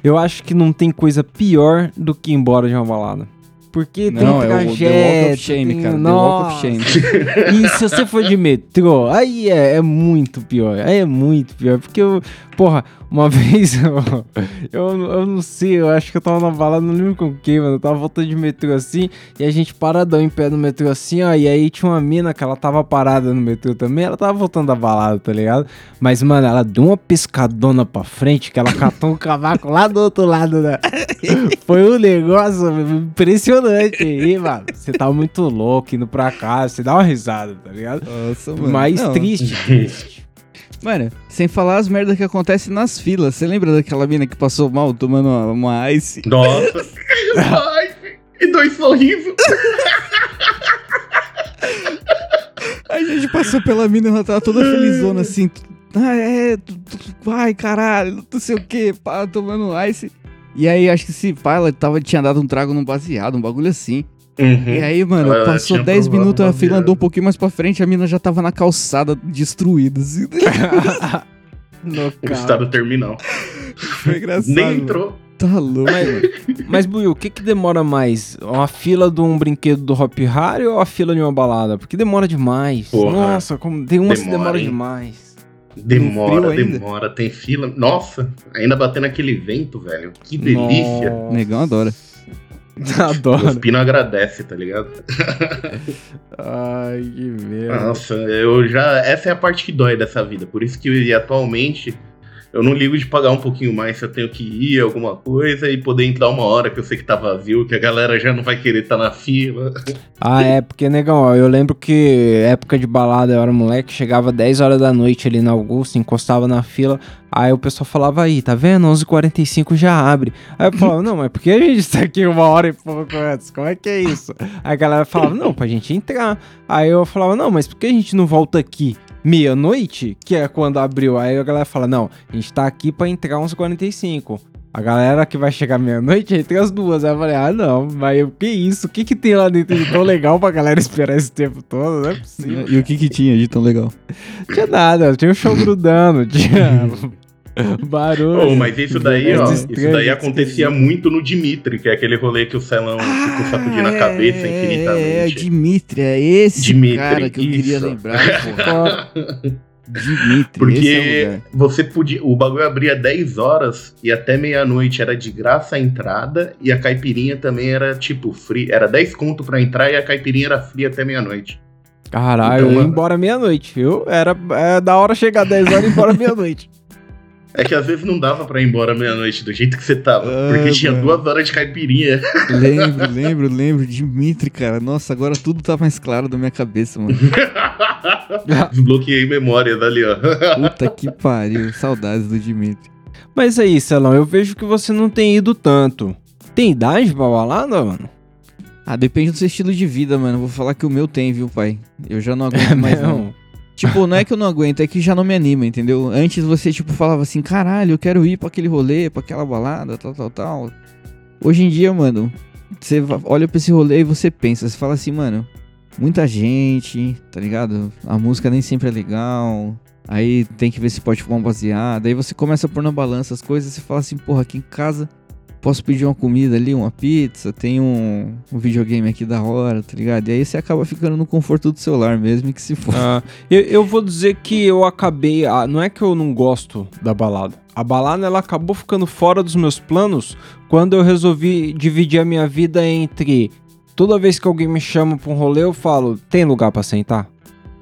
Eu acho que não tem coisa pior do que ir embora de uma balada. Porque Não, tem é o The Walk trajeto, of Shame, tem- cara. The Nossa. Walk of Shame. [LAUGHS] E se você for de metrô, aí é, é muito pior. Aí é muito pior. Porque eu, porra, uma [LAUGHS] vez eu, eu, não sei, eu acho que eu tava na balada, não lembro com quem, mano. Eu tava voltando de metrô assim, e a gente paradão em pé no metrô assim, ó. E aí tinha uma mina que ela tava parada no metrô também, ela tava voltando da balada, tá ligado? Mas, mano, ela deu uma pescadona pra frente, que ela catou um cavaco lá do outro lado da. [LAUGHS] Foi um negócio impressionante aí, mano. Você tá muito louco indo pra casa, você dá uma risada, tá ligado? Nossa, Mais Não, triste, triste. Mano, sem falar as merdas que acontecem nas filas. Você lembra daquela mina que passou mal tomando uma, uma ice? Nossa. Ai, [LAUGHS] e dois sorrisos. [LAUGHS] A gente passou pela mina, ela tava toda felizona assim. Ah, é, ai, caralho, não sei o que, pá, tomando ice. E aí, acho que se pá, ela tava, tinha dado um trago num baseado, um bagulho assim. Uhum. E aí, mano, Ela passou tinha 10 provado minutos, a fila andou um pouquinho mais pra frente, a mina já tava na calçada, destruída, assim. [LAUGHS] No O carro. estado terminal. Foi engraçado. Nem entrou. Tá louco, mano. Mas, Buiu, o que que demora mais? Uma fila de um brinquedo do Hop Harry ou a fila de uma balada? Porque demora demais. Porra. Nossa, como, tem umas que Demora, demora hein? demais. Demora, demora. Tem fila. Nossa, ainda batendo aquele vento, velho. Que delícia. Nossa. Negão adora. [LAUGHS] O Adoro. Pino agradece, tá ligado? [LAUGHS] Ai, que merda. Nossa, eu já. Essa é a parte que dói dessa vida. Por isso que atualmente eu não ligo de pagar um pouquinho mais se eu tenho que ir, alguma coisa, e poder entrar uma hora que eu sei que tá vazio, que a galera já não vai querer estar na fila. Ah, é, porque, negão, ó, eu lembro que época de balada, eu era moleque, chegava 10 horas da noite ali na Augusta, encostava na fila, aí o pessoal falava aí, tá vendo? 11h45 já abre. Aí eu falava, não, mas por que a gente tá aqui uma hora e pouco antes? Como é que é isso? Aí a galera falava, não, pra gente entrar. Aí eu falava, não, mas por que a gente não volta aqui? Meia-noite, que é quando abriu. Aí a galera fala: Não, a gente tá aqui pra entrar 11h45. A galera que vai chegar meia-noite entra as duas. Aí eu falei: Ah, não, mas o que isso? O que que tem lá dentro de tão legal pra galera esperar esse tempo todo? Não é possível. E o que que tinha de tão legal? Não tinha nada, tinha o show grudando, [LAUGHS] tinha [LAUGHS] [LAUGHS] barulho. Oh, mas isso daí, ó, Coisas isso daí estranhas, acontecia muito no Dimitri, que é aquele rolê que o Celão fica sacudindo a cabeça É, infinitamente. Dimitri, é esse Dimitri, cara que eu queria isso. lembrar, [LAUGHS] porra. Dimitri, é Porque lugar. você podia. O bagulho abria 10 horas e até meia-noite era de graça a entrada e a caipirinha também era tipo free. Era 10 conto pra entrar e a caipirinha era free até meia-noite. Caralho, Então, eu ia embora meia-noite, viu? Era é, da hora chegar 10 horas e ir embora meia-noite. É que às vezes não dava pra ir embora meia-noite do jeito que você tava. Ah, porque tinha mano. duas horas de caipirinha. Lembro, lembro, lembro. Dimitri, cara. Nossa, agora tudo tá mais claro da minha cabeça, mano. [LAUGHS] Desbloqueei memórias ali, ó. Puta que pariu. Saudades do Dimitri. Mas aí, Celão, eu vejo que você não tem ido tanto. Tem idade pra balada, mano? Ah, depende do seu estilo de vida, mano. Vou falar que o meu tem, viu, pai? Eu já não [LAUGHS] aguento mais, não. Não. Tipo, não é que eu não aguento, é que já não me anima, entendeu? Antes você, tipo, falava assim, caralho, eu quero ir pra aquele rolê, pra aquela balada, tal, tal, tal. Hoje em dia, mano, você olha pra esse rolê e você pensa, você fala assim, mano, muita gente, tá ligado? A música nem sempre é legal. Aí tem que ver se pode fumar um baseado. Aí você começa a pôr na balança as coisas e você fala assim, porra, aqui em casa posso pedir uma comida ali, uma pizza, tem um, um videogame aqui da hora, tá ligado? E aí você acaba ficando no conforto do celular mesmo que se for. Ah, eu, eu vou dizer que eu acabei. ah, não é que eu não gosto da balada. A balada ela acabou ficando fora dos meus planos quando eu resolvi dividir a minha vida entre. Toda vez que alguém me chama pra um rolê, eu falo: tem lugar pra sentar?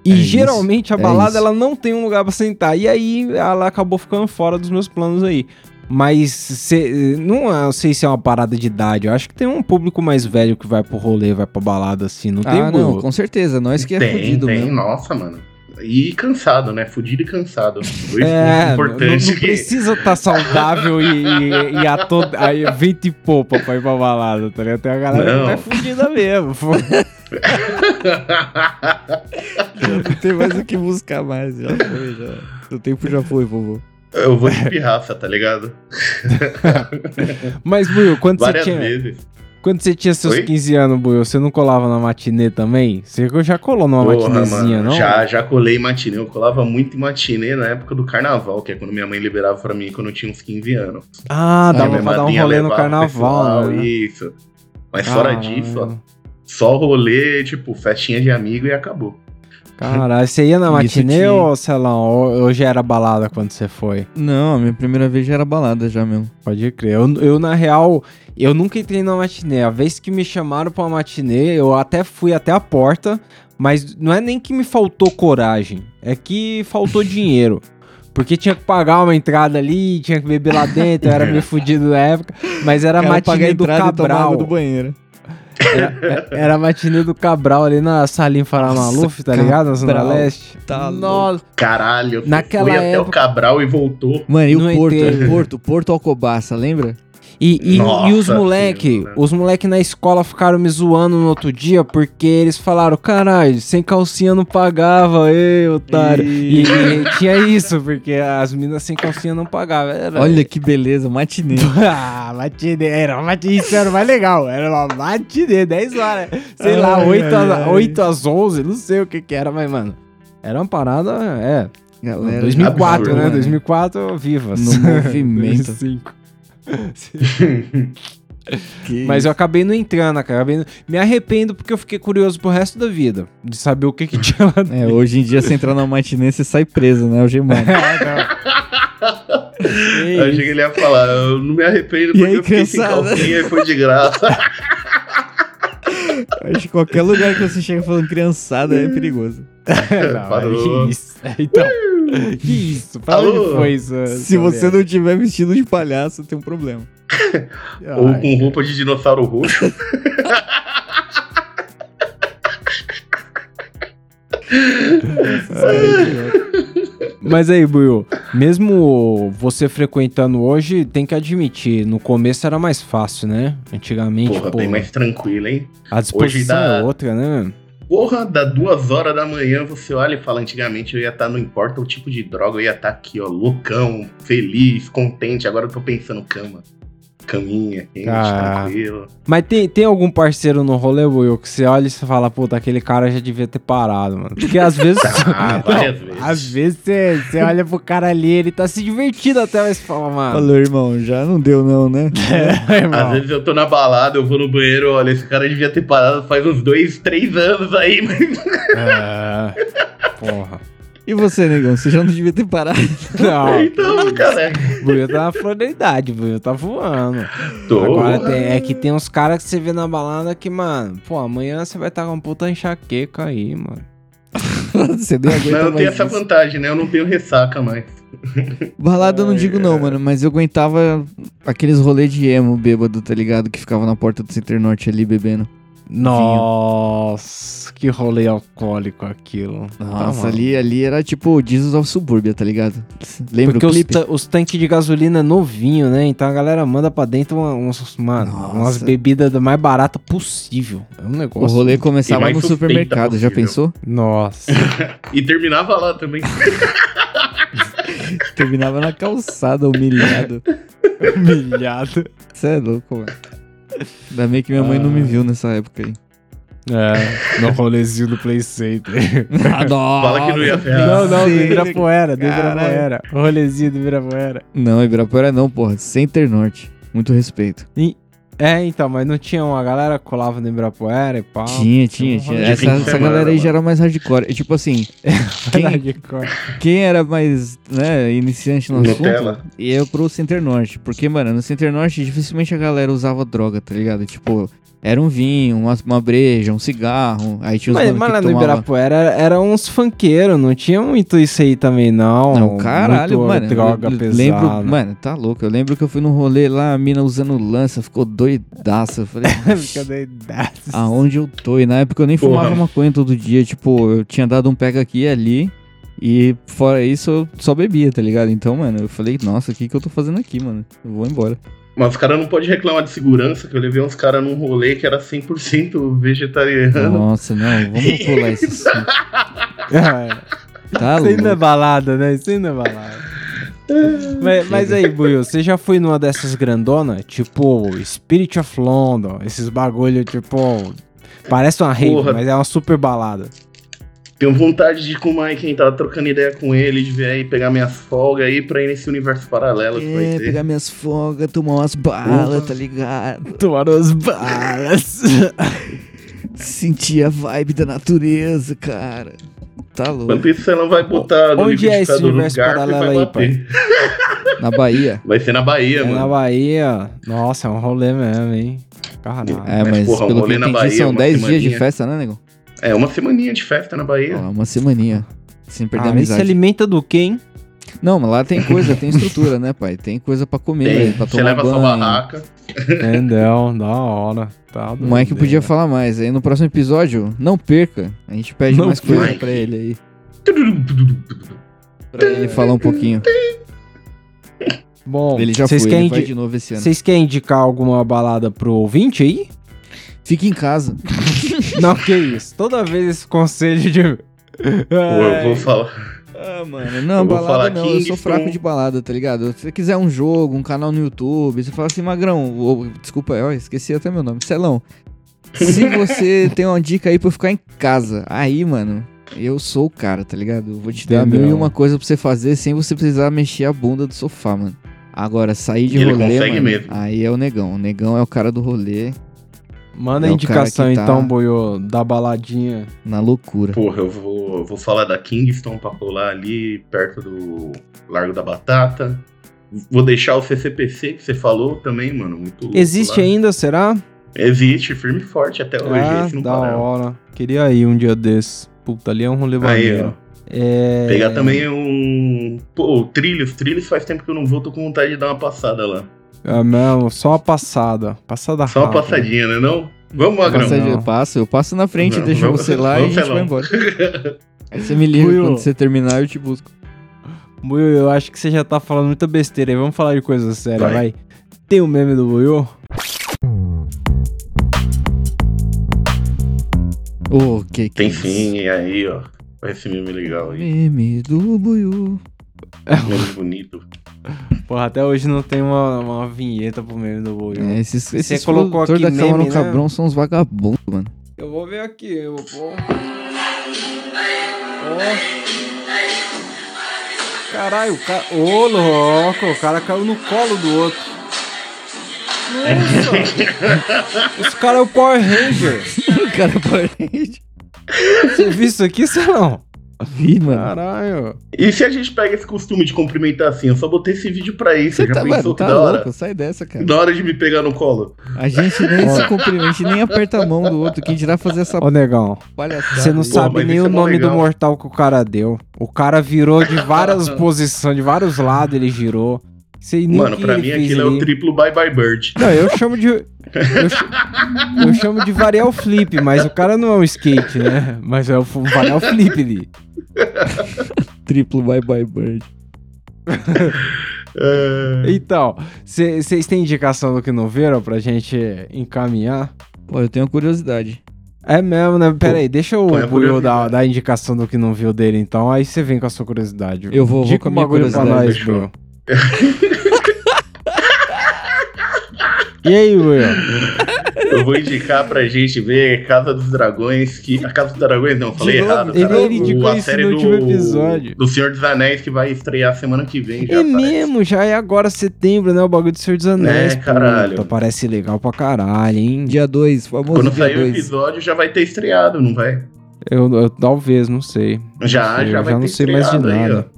E É isso, geralmente a é balada isso. ela não tem um lugar pra sentar. E aí ela acabou ficando fora dos meus planos aí. Mas cê- não é- sei se é uma parada de idade. Eu acho que tem um público mais velho que vai pro rolê, vai pra balada assim. Não tem ah, não, bu- com certeza. Nós que é tem, fudido tem. mesmo. Nossa, mano. E cansado, né? Fudido e cansado. Dois É, pontos não, não que- precisa estar saudável e, e, e a todo, aí vento e poupa pra ir pra balada, tá ligado? Tem a galera Não. que vai fudida mesmo. [LAUGHS] Não tem mais o que buscar mais. Já foi, já. O tempo já foi, vovô. Eu vou de [LAUGHS] pirraça, tá ligado? [LAUGHS] Mas, Buiu, quando você, Várias tinha, vezes. quando você tinha seus Oi? 15 anos, Buiu, você não colava na matinê também? Você já colou numa Porra, matinezinha, mano, não? Já, já colei matinê. Eu colava muito em matinê na época do carnaval, que é quando minha mãe liberava pra mim quando eu tinha uns 15 anos. Ah, dava pra dar um rolê no carnaval, pessoal, né? Isso. Mas fora Caralho. disso, ó, só rolê, tipo, festinha de amigo e acabou. Caralho, você ia na [LAUGHS] matinê ou, sei lá, já era balada quando você foi? Não, a minha primeira vez já era balada já mesmo. Pode crer. Eu, eu, na real, eu nunca entrei na matinê. A vez que me chamaram pra matinê, eu até fui até a porta, mas não é nem que me faltou coragem, é que faltou [LAUGHS] dinheiro. Porque tinha que pagar uma entrada ali, tinha que beber lá dentro, eu era meio [LAUGHS] fudido na época, mas era matinê do Cabral. do banheiro. Era, era a matinê do Cabral ali na Salim Faramaluf, tá ligado? Na Zona Cabral. Leste. Tá Nossa, Caralho, Naquela fui até o época- Cabral e voltou. Mano, e o Porto? entendo. O Porto, Porto Alcobaça, lembra? E, e, Nossa e os moleque, Senhora. os moleque na escola ficaram me zoando no outro dia porque eles falaram, caralho, sem calcinha não pagava, ei, otário. E, e [LAUGHS] tinha isso, porque as minas sem calcinha não pagavam. Era, Olha que beleza, matinê. [LAUGHS] ah, matinê, era uma matinê, isso era mais legal, era uma matinê, 10 horas, sei lá, Ai, 8, ai, às, ai. 8 às 11, não sei o que que era, mas, mano, era uma parada, é, Galera, 2004, absurdo, né, mano. 2004, vivas. No [LAUGHS] movimento. 2005. [LAUGHS] Mas eu acabei não entrando, cara. Acabei não- Me arrependo porque eu fiquei curioso pro resto da vida. De saber o que que tinha lá dentro. É, hoje em dia, você entrar na matinê, você sai preso, né? O Gemado. [LAUGHS] Que Eu achei que ele ia falar, eu não me arrependo porque aí, eu fiquei sem cansada? calcinha e foi de graça. [LAUGHS] Acho que qualquer lugar que você chega falando criançada é perigoso. Não, Parou. que isso. Então, [LAUGHS] que isso? Pra onde Alô? foi isso? Se você não tiver vestido de palhaço, tem um problema. [LAUGHS] Ou Ai, com roupa de dinossauro roxo. Mas aí, Buiu, mesmo você frequentando hoje, tem que admitir, no começo era mais fácil, né? Antigamente, Porra, pô, bem mais tranquilo, hein? a disposição hoje dá- é outra, né? Porra, da duas horas da manhã você olha e fala, antigamente eu ia estar, não importa o tipo de droga, eu ia estar aqui, ó, loucão, feliz, contente. Agora eu tô pensando cama. Caminha, quente, Ah. tranquilo. Mas tem, tem algum parceiro no rolê, Buiu, que você olha e você fala, puta, aquele cara já devia ter parado, mano. Porque às vezes. Ah, [LAUGHS] várias [LAUGHS] vezes. Às vezes você, você olha pro cara ali, ele tá se divertindo até, mas você fala, mano. Falou, irmão, já não deu não, né? [LAUGHS] É, irmão. Às vezes eu tô na balada, eu vou no banheiro, olha, esse cara devia ter parado faz uns dois, três anos aí, mas É. Porra. E você, negão? Você já não devia ter parado. [LAUGHS] Não, então, cara. o Buiu tá na flor da idade, o Buiu tá voando. Tô. Agora tem- é que tem uns caras que você vê na balada que, mano, pô, amanhã você vai estar com uma puta enxaqueca aí, mano. [LAUGHS] você nem aguenta Mas eu tenho essa isso. vantagem, né? Eu não tenho ressaca mais. Balada eu não digo não, ai. mano, mas eu aguentava aqueles rolês de emo bêbado, tá ligado? Que ficava na porta do Center Norte ali bebendo. Nossa, que rolê alcoólico aquilo. Nossa, Tá, ali, ali era tipo Jesus of Suburbia, tá ligado? Lembra Porque o os, clipe? ta- os tanques de gasolina é novinho, né? Então a galera manda pra dentro uma- uns, mano, umas bebidas da mais barata possível. É um O negócio. rolê começava no supermercado, já pensou? Nossa. [LAUGHS] E terminava lá também. [LAUGHS] Terminava na calçada, humilhado. [LAUGHS] Humilhado. Você é louco, mano. Ainda bem que minha mãe não me viu nessa época aí. É, no rolezinho do Play Center. [LAUGHS] Fala que não ia ferrar. não, não, do. Ibirapuera, do Caralho. Ibirapuera. O rolezinho do Ibirapuera. Não, Ibirapuera não, porra. Center Norte. Muito respeito. É, então, mas não tinha uma galera que colava no Ibirapuera e pau. tinha, tinha, tinha. Essa, essa semana, galera aí já era mais hardcore. E, tipo assim, [LAUGHS] quem, Hardcore. quem era mais, né, iniciante no Nutella. assunto, ia pro Center Norte. Porque, mano, no Center Norte dificilmente a galera usava droga, tá ligado? Tipo, era um vinho, uma, uma breja, um cigarro. Aí tinha os Mas, mano mas que lá no tomava... Ibirapuera era, era uns funkeiros, não tinha muito isso aí também, não. Não, caralho, Muito mano. Droga eu pesada. lembro, mano, tá louco. Eu lembro que eu fui num rolê lá, a mina usando lança, ficou doidaça. Eu falei, [LAUGHS] Fica doidaço. aonde eu tô? E na época eu nem Porra. fumava maconha todo dia. Tipo, eu tinha dado um pega aqui e ali. E fora isso, eu só bebia, tá ligado? Então, mano, eu falei, nossa, o que que eu tô fazendo aqui, mano? Eu vou embora. Mas os caras não podem reclamar de segurança, que eu levei uns caras num rolê que era 100% vegetariano. Nossa, não, vamos [LAUGHS] pular isso. sim. [LAUGHS] É, Tá isso não é balada, né? Isso não é balada. mas, mas aí, Buiu, você já foi numa dessas grandonas? Tipo, Spirit of London, esses bagulho, tipo. Parece uma rave, Porra. mas é uma super balada. Tenho vontade de ir com o Mike, hein? Tava trocando ideia com ele, de ver aí, pegar minhas folgas aí pra ir nesse universo paralelo que vai É, ter. pegar minhas folgas, tomar umas balas, tá ligado? Tomar as balas. [LAUGHS] Sentir a vibe da natureza, cara. Tá louco. Enquanto isso, você não vai botar no Onde é esse liquidificador no universo garfo e paralelo aí, bater. [LAUGHS] Na Bahia. Vai ser na Bahia, É mano. na Bahia. Nossa, é um rolê mesmo, hein? Caralho. É, Mas, mas, porra, um pelo que rolê eu na entendi, Bahia, são uma 10 dias de semaninha. festa, né, nego? É, uma semaninha de festa na Bahia. Ó, uma semaninha. Sem perder a Ah, mas se amizade. alimenta do quê, hein? Não, mas lá tem coisa, [LAUGHS] tem estrutura, né, pai? Tem coisa pra comer, Tem. pra Você tomar leva sua banho. barraca. Entendeu? Da hora. Tá O Mike podia falar mais. Aí no próximo episódio, não perca. A gente pede Não mais coisa pra ele aí. Pra ele falar um pouquinho. Bom, Ele já foi, vocês ele de novo esse ano. vocês querem indicar alguma balada pro ouvinte aí? Fica em casa. [LAUGHS] Não, que isso. Toda vez esse conselho de. Pô, eu vou falar. Ah, mano, não, Eu balada não, eu sou fraco de balada, tá ligado? Se você quiser um jogo, um canal no YouTube, você fala assim, Magrão, ou- desculpa, ó, esqueci até meu nome, Celão. Se [LAUGHS] você tem uma dica aí pra eu ficar em casa, aí, mano, eu sou o cara, tá ligado? Eu vou te dar Entendeu. mil e uma coisa pra você fazer sem você precisar mexer a bunda do sofá, mano. Agora, sair de Ele rolê, consegue mano, mesmo. aí é o negão. O negão é o cara do rolê Manda É a indicação tá- então, Boiô, da baladinha. na loucura. Porra, eu vou, eu vou falar da Kingston pra colar ali perto do Largo da Batata. Vou deixar o CCPC que você falou também, mano. Muito louco Existe lá. ainda, será? Existe, firme e forte até hoje. Ah, não da hora. Queria ir um dia desses. Puta, ali é um rolê Aí. É... Pegar também um. Pô, o Trilhos. Trilhos faz tempo que eu não vou, tô com vontade de dar uma passada lá. É mesmo, só uma passada. Passada Só uma rápida. passadinha, né? Não? Vamos, Magrão. Passa, não. eu passo, eu passo na frente, Não, deixo vamos- você lá e a gente vai embora. [LAUGHS] Aí você me liga Buiu. quando você terminar, eu te busco. Buiô, eu acho que você já tá falando muita besteira aí. Vamos falar de coisa séria, vai. Vai. Tem o meme do Buiô? Ô, que que Tem é sim, e aí, ó. Esse meme legal aí. Meme do Buiu. Meme bonito. Porra, até hoje não tem uma, uma vinheta pro meme do Buiô. É, esses, Você esses colocou aqui da meme, no né? Cabrão são uns vagabundos, mano. Eu vou ver aqui, eu vou. Ó. Caralho, o cara. Ô, louco, o cara caiu no colo do outro. Nossa! Esse cara é o Power Ranger. [LAUGHS] o cara parede. Você viu isso aqui, não? Vi, mano. Caralho. E se a gente pega esse costume de cumprimentar assim? Eu só botei esse vídeo pra isso. Você já tá, pensou mano, que tá da hora? louco, sai dessa, cara. Da hora de me pegar no colo. A gente nem [LAUGHS] se cumprimenta, a gente nem aperta a mão do outro, quem dirá fazer essa Ô, negão, palhaçada. você não aí. sabe nem o é nome do legal. mortal que o cara deu. O cara virou de várias [LAUGHS] posições, de vários lados ele girou. Sei Mano, pra mim aquilo é ali. o triplo Bye Bye Bird. Não, eu chamo de. Eu, ch- eu chamo de varial flip, mas o cara não é um skate, né? Mas é o varial flip ali. [LAUGHS] Triplo bye bye bird. É... Então, vocês têm indicação do que não viram pra gente encaminhar? Pô, eu tenho curiosidade. É mesmo, né? Pera aí, deixa o Buiu dar, curiosidade. dar a indicação do que não viu dele, então. Aí você vem com a sua curiosidade. Eu vou- vou Dica com a minha bagulho pra curiosidade, nós. [LAUGHS] E aí, Buiu? [LAUGHS] Eu vou indicar pra gente ver Casa dos Dragões, que. A Casa dos Dragões, não, falei novo, errado. ele- cara. ele indicou a isso série no do, último episódio. do Senhor dos Anéis que vai estrear semana que vem. Já É parece. mesmo, já é agora setembro, né? O bagulho do Senhor dos Anéis. É, caralho. Puta, parece legal pra caralho, hein? Dia 2, famoso Quando dia sair o 2. episódio já vai ter estreado, não vai? Eu, eu talvez, não sei. Já, sei, já vai já ter não sei mais de estreado aí, nada. ó.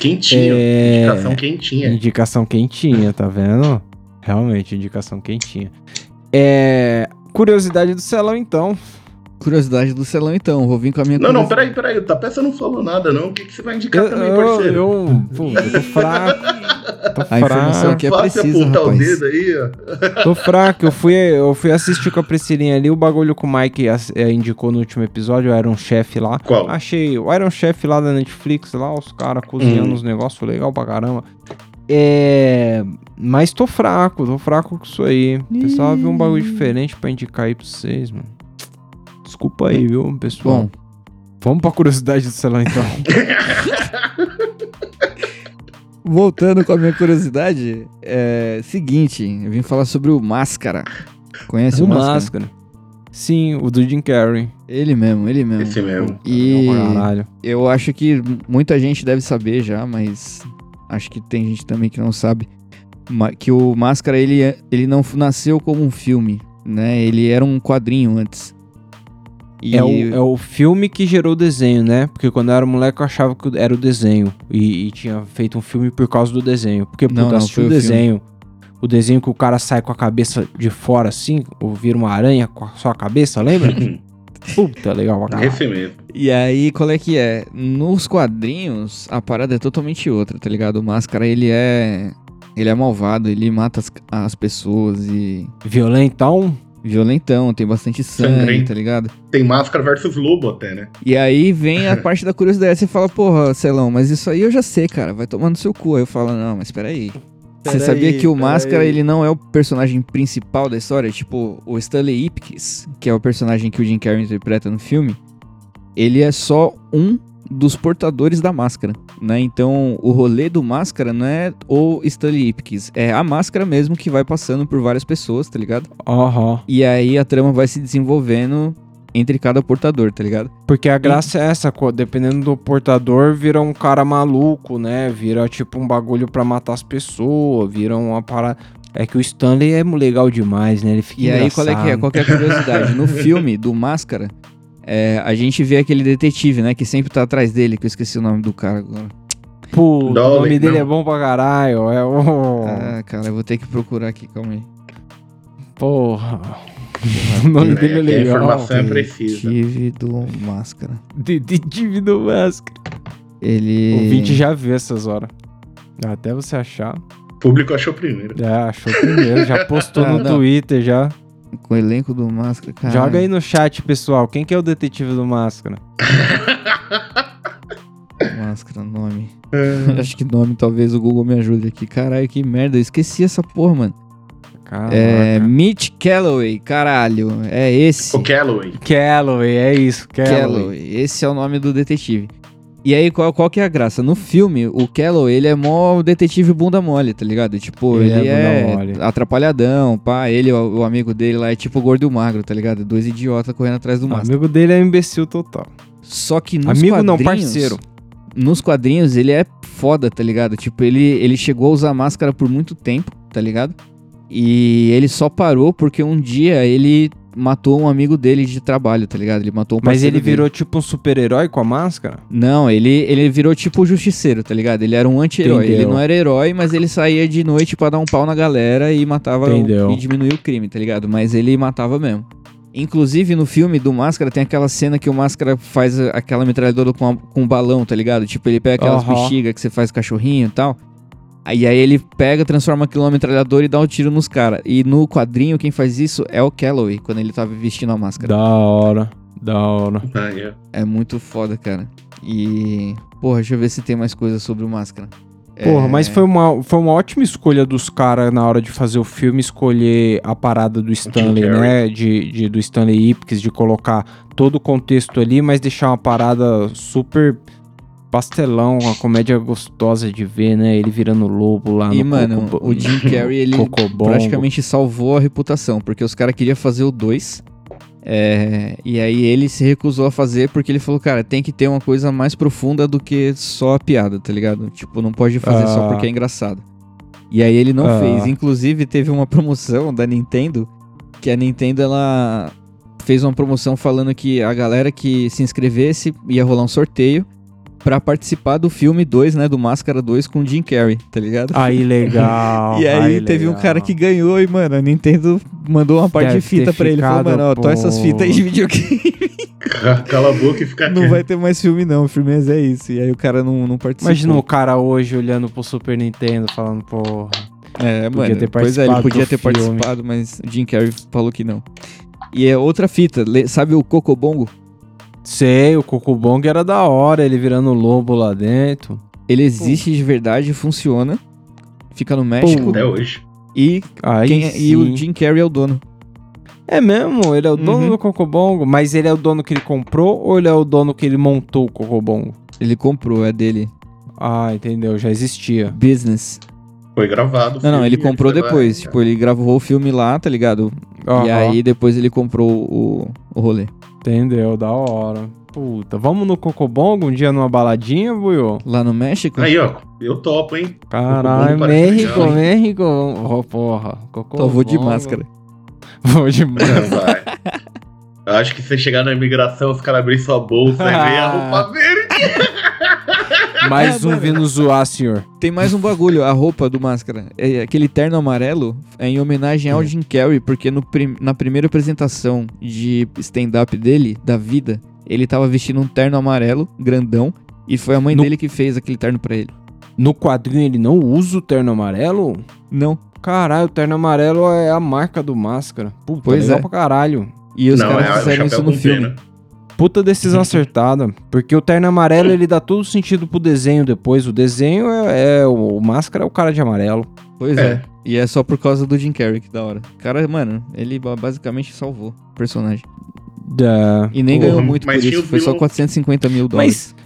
Quentinho, É. indicação quentinha. Indicação quentinha, tá vendo? Realmente, indicação quentinha. É. Curiosidade do Celão, então. Curiosidade do Celão, então. Vou vir com a minha Não, não, peraí, peraí. O Tapeça não falou nada, não. O que, que você vai indicar Eu, também, eu, parceiro? eu, pô, eu tô fraco. Tô A informação fraco. aqui é precisa, apontar o rapaz. dedo aí, ó. Tô fraco. Eu fui, eu fui assistir com a Priscilinha ali o bagulho que o Mike eh, indicou no último episódio, o Iron Chef lá. Qual? Achei o Iron Chef lá da Netflix, lá, os caras cozinhando Hum. uns negócios legal pra caramba. É. Mas tô fraco, tô fraco com isso aí. Precisava ver um bagulho diferente pra indicar aí pra vocês, mano. Desculpa aí, viu, pessoal? Bom, Vamos pra curiosidade do celular então. [LAUGHS] voltando com a minha curiosidade, é seguinte, eu vim falar sobre o Máscara. Conhece o, o Máscara? Máscara. Sim, o do Jim Carrey. Ele mesmo, ele mesmo. Esse mesmo. E eu acho que muita gente deve saber já, mas acho que tem gente também que não sabe. Que o Máscara, ele, é- ele não nasceu como um filme, né? Ele era um quadrinho antes. E É, o, é o filme que gerou o desenho, né? Porque quando eu era moleque eu achava que era o desenho. E, e tinha feito um filme por causa do desenho. Porque, puta, Não, não, assisti foi o o filme. desenho. O desenho que o cara sai com a cabeça de fora assim, ou vira uma aranha com a sua cabeça, lembra? [LAUGHS] Puta, legal pra caralho. Esse mesmo. E aí, qual é que é? Nos quadrinhos, a parada é totalmente outra, tá ligado? O Máscara, ele é... Ele é malvado, ele mata as, as pessoas e... Violentão? Violentão, tem bastante sangue, Sangrento. tá ligado? Tem máscara versus lobo até, né? E aí vem a [LAUGHS] parte da curiosidade. Você fala, porra, Celão, mas isso aí eu já sei, cara. Vai tomar no seu cu. Aí eu falo, não, mas peraí. Você sabia que o. Máscara, ele não é o personagem principal da história? Tipo, o Stanley Ipkiss, que é o personagem que o Jim Carrey interpreta no filme, ele é só um dos portadores da máscara, né? Então, o rolê do Máscara não é o Stanley Ipkiss, é a máscara mesmo que vai passando por várias pessoas, tá ligado? Aham. E aí a trama vai se desenvolvendo entre cada portador, tá ligado? Porque a graça é essa, dependendo do portador, vira um cara maluco, né? Vira tipo um bagulho pra matar as pessoas, vira uma parada. É que o Stanley é legal demais, né? Ele fica E aí, qual é que é? engraçado. Qual que é a curiosidade? No [LAUGHS] filme do Máscara, é, a gente vê aquele detetive, né? Que sempre tá atrás dele, que eu esqueci o nome do cara agora. Pô, o nome dele não. é bom pra caralho. É o. Ah, cara, eu vou ter que procurar aqui, calma aí. Porra. [LAUGHS] o nome É, dele é a legal. informação é precisa. Detetive Máscara. Detetive do Máscara. Ele... O Vinte já viu essas horas. Até você achar. O público achou primeiro. É, achou primeiro. Já postou [LAUGHS] Ah, no não. Twitter já. Com o elenco do Máscara, cara. Joga aí no chat, pessoal. Quem que é o detetive do Máscara? [LAUGHS] Máscara, nome. Acho que nome, talvez o Google me ajude aqui. Caralho, que merda. Eu esqueci essa porra, mano. Caraca. É Mitch Calloway, caralho. É esse. O Calloway. Calloway, é isso. Calloway. Calloway. Esse é o nome do detetive. E aí, qual, qual que é a graça? No filme, o Calloway, ele é mó detetive bunda mole, tá ligado? Tipo, Ele ele, é bunda é, mole. atrapalhadão, pá. Ele, o, o amigo dele lá, é tipo gordo e o magro, tá ligado? Dois idiotas correndo atrás do O máscara. amigo dele é imbecil total. Só que nos Amigo não, quadrinhos- parceiro. Nos quadrinhos, ele é foda, tá ligado? Tipo, ele, ele chegou a usar máscara por muito tempo, tá ligado? E ele só parou porque um dia ele matou um amigo dele de trabalho, tá ligado? Ele matou um Mas ele dele. virou tipo um super-herói com a máscara? Não, ele, ele virou tipo o justiceiro, tá ligado? Ele era um anti-herói. Ele não era herói, mas ele saía de noite pra dar um pau na galera e matava o- e diminuía o crime, tá ligado? Mas ele matava mesmo. Inclusive, no filme do Máscara, tem aquela cena que o Máscara faz aquela metralhadora com, a- com um balão, tá ligado? Tipo, ele pega aquelas Aham. bexigas que você faz cachorrinho e tal. Aí, aí ele pega, transforma aquilo numa metralhadora e dá um tiro nos caras. E no quadrinho, quem faz isso é o Calloway, quando ele tava vestindo a máscara. Da hora, da hora. É. Muito foda, cara. E. Porra, deixa eu ver se tem mais coisa sobre o Máscara. Porra, É, mas foi uma, foi uma ótima escolha dos caras na hora de fazer o filme, escolher a parada do Stanley, né? De, de- do Stanley Ipkiss, de colocar todo o contexto ali, mas deixar uma parada super pastelão, uma comédia gostosa de ver, né? Ele virando lobo lá E, no mano, Coco- o Jim [COUGHS] Carrey, ele praticamente salvou a reputação, porque os caras queriam fazer o 2. e aí ele se recusou a fazer porque ele falou, cara, tem que ter uma coisa mais profunda do que só a piada, tá ligado? Tipo, não pode fazer só Ah. porque é engraçado. E aí ele não Ah. fez. Inclusive, teve uma promoção da Nintendo, que a Nintendo, ela fez uma promoção falando que a galera que se inscrevesse ia rolar um sorteio. Pra participar do filme 2, né? Do Máscara 2 com o Jim Carrey, tá ligado? Aí [LAUGHS] legal. E aí, teve um legal. cara que ganhou e, mano, a Nintendo mandou uma parte Deve de fita pra ele. Falou, mano, ó, tô essas fitas aí de videogame. [LAUGHS] Cala a boca e fica não quieto. vai ter mais filme, não. Firmeza é isso. E aí o cara não, não participou. Imagina o cara hoje olhando pro Super Nintendo falando, porra. É, Podia mano. ter pois é, ele podia ter filme. participado, mas o Jim Carrey falou que não. E é outra fita. Sabe o Cocobongo? Sei, o Cocobong era da hora, ele virando lobo lá dentro. Ele existe de verdade, funciona. Fica no México. Até hoje. E, Aí quem é- e o Jim Carrey é o dono. É mesmo? Ele é o dono Uhum. do Cocobongo? Mas ele é o dono que ele comprou ou ele é o dono que ele montou o Cocobongo? Ele comprou, é dele. Ah, entendeu, já existia. Business. Foi gravado. Não, não, filme, ele comprou lá, depois. Tipo, ele gravou o filme lá, tá ligado? E Aham, aí depois ele comprou o, o rolê. Entendeu, da hora. Puta, vamos no Cocobongo um dia numa baladinha, Buiô? Lá no México? Aí, ó, eu topo, hein? Caralho, México, legal, hein? México. Oh, porra, Cocobongo. Só vou de máscara. Vou de máscara. Vai. Eu acho que você chegar na imigração, os caras abrirem sua bolsa e ver a roupa [LAUGHS] verde. Mais um vindo zoar, senhor. Tem mais um bagulho, a roupa do Máscara. É, aquele terno amarelo é em homenagem ao Jim Carrey, porque no prim- na primeira apresentação de stand-up dele, da vida, ele tava vestindo um terno amarelo, grandão, e foi a mãe No- dele que fez aquele terno pra ele. No quadrinho ele não usa o terno amarelo? Não. Caralho, o terno amarelo é a marca do máscara. Puta, Pois legal é. pra caralho. E os Não, caras é o fizeram isso no filme. pena. Puta decisão [LAUGHS] acertada. Porque o terno amarelo ele dá todo sentido pro desenho depois. O desenho é, é- o, o máscara é o cara de amarelo. Pois é. É. E é só por causa do Jim Carrey, que da hora. O cara, mano, ele ba- basicamente salvou o personagem. Da... E nem Porra, ganhou muito por isso, foi só vilão- 450 mil dólares. Mas,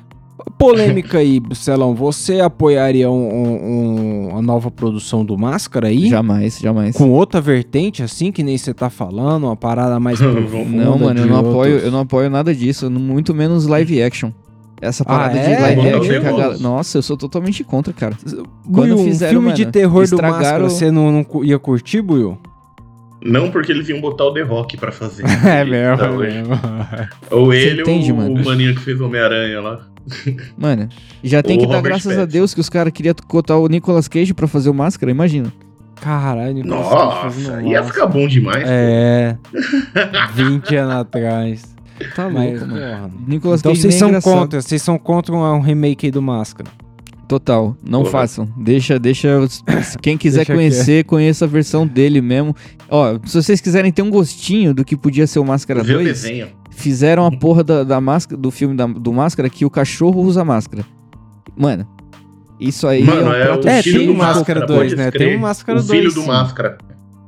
polêmica aí, Celão. Você apoiaria um- um- um- uma nova produção do Máscara aí? Jamais, jamais. Com outra vertente, assim, que nem você tá falando, uma parada mais Não, [LAUGHS] profunda Não, mano, eu de não apoio, eu não apoio nada disso, muito menos live action. Essa parada é? de live action, que a galera- nossa, eu sou totalmente contra, cara. Buiu, um fizeram, filme de mano, terror do Máscara, você não, não ia curtir, Buiu? Não porque eles iam botar o The Rock pra fazer. [LAUGHS] É mesmo, Tá, é mesmo. Ou Você ele entende, ou mano? o maninho que fez Homem-Aranha lá. Mano, já tem O que dar Robert graças a Pattinson. Deus que os caras queriam cotar o Nicolas Cage pra fazer o máscara, imagina. Caralho, Nicolas Nossa, ia Máscara. ficar bom demais. É, 20 anos [LAUGHS] atrás. Tá louco, Mas, mano. porra. Nicolas Então Cage vocês nem é são engraçado. contra, vocês são contra um, remake aí do Máscara. Total, não Porra. façam. Deixa, deixa. os- Quem quiser Deixa conhecer, conheça a versão dele mesmo. Ó, se vocês quiserem ter um gostinho do que podia ser o Máscara Ver o 2, desenho. Fizeram a porra da, da máscara, do filme da- do Máscara que o cachorro usa máscara. Mano, isso aí Mano, é um é prato o É, filho tem do Máscara Máscara, 2, pode né? Tem o Máscara O filho 2, do sim. Máscara.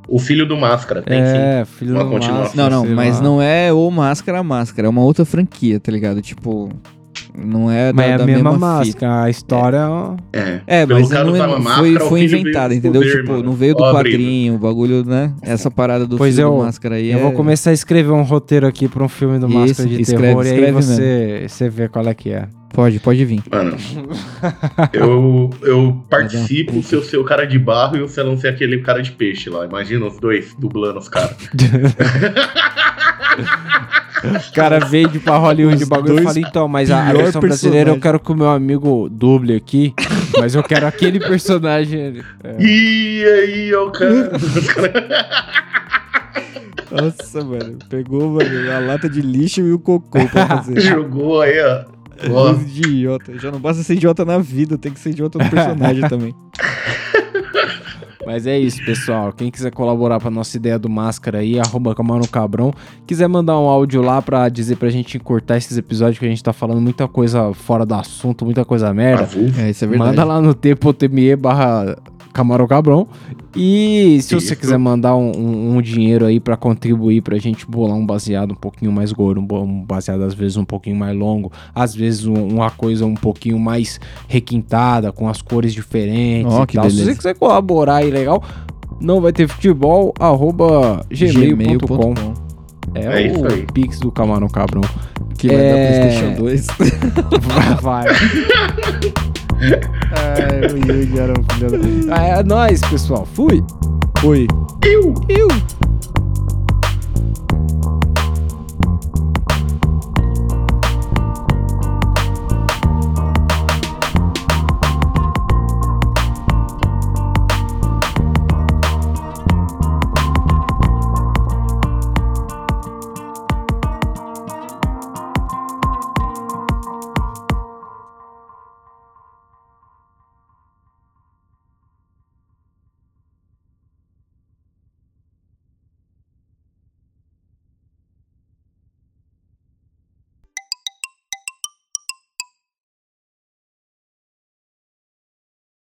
O filho do Máscara, tem sim. É, filho Uma do continuação. Máscara. Não, não, mas lá. não é o Máscara Máscara, é uma outra franquia, tá ligado? Tipo, não é Mas da, é a da mesma fita. máscara, a história... É. É, Pelo mas cara não usar é, uma foi, máscara, foi inventado, com entendeu? poder, tipo, mano. não veio do Ó quadrinho, o bagulho, né? Essa parada do Pois filho eu- do Máscara aí Eu é... vou começar a escrever um roteiro aqui pra um filme do Isso, Máscara de escreve- terror e aí escreve você, você vê qual é que é. Pode, pode vir. Mano, [LAUGHS] eu, eu participo se eu ser o cara de barro e o Celão ser aquele cara de peixe lá. Imagina os dois dublando os caras. [LAUGHS] O cara veio de pra Hollywood de Os bagulho e fala, então, mas a, versão brasileira eu quero que o meu amigo duble aqui, mas eu quero aquele personagem. É. E aí, ó, o cara. Nossa, mano. Pegou, mano, a lata de lixo e o cocô pra fazer. [LAUGHS] Jogou aí, ó. Idiota. Já não basta ser idiota na vida, tem que ser idiota no personagem também. Mas é isso, pessoal. Quem quiser colaborar pra nossa ideia do máscara aí, arroba Camarão Cabrão. Quiser mandar um áudio lá pra dizer pra gente cortar esses episódios que a gente tá falando muita coisa fora do assunto, muita coisa merda. É, isso é verdade. Manda lá no t.me barra Camarão Cabrão. E se você Isso. quiser mandar um, um- um dinheiro aí pra contribuir pra gente bolar um baseado um pouquinho mais gordo, um, um baseado às vezes um pouquinho mais longo, às vezes um- uma coisa um pouquinho mais requintada, com as cores diferentes e tal. Se você quiser colaborar aí legal, não vai ter futebol, arroba gmail.com. É, É isso o aí. Pix do Camarão Cabrão. Que vai É. dar PlayStation 2. [LAUGHS] vai. [LAUGHS] Ai, o Yugi era um filho da... Ah, é nóis, pessoal. Fui. Oi. Eu! Eu.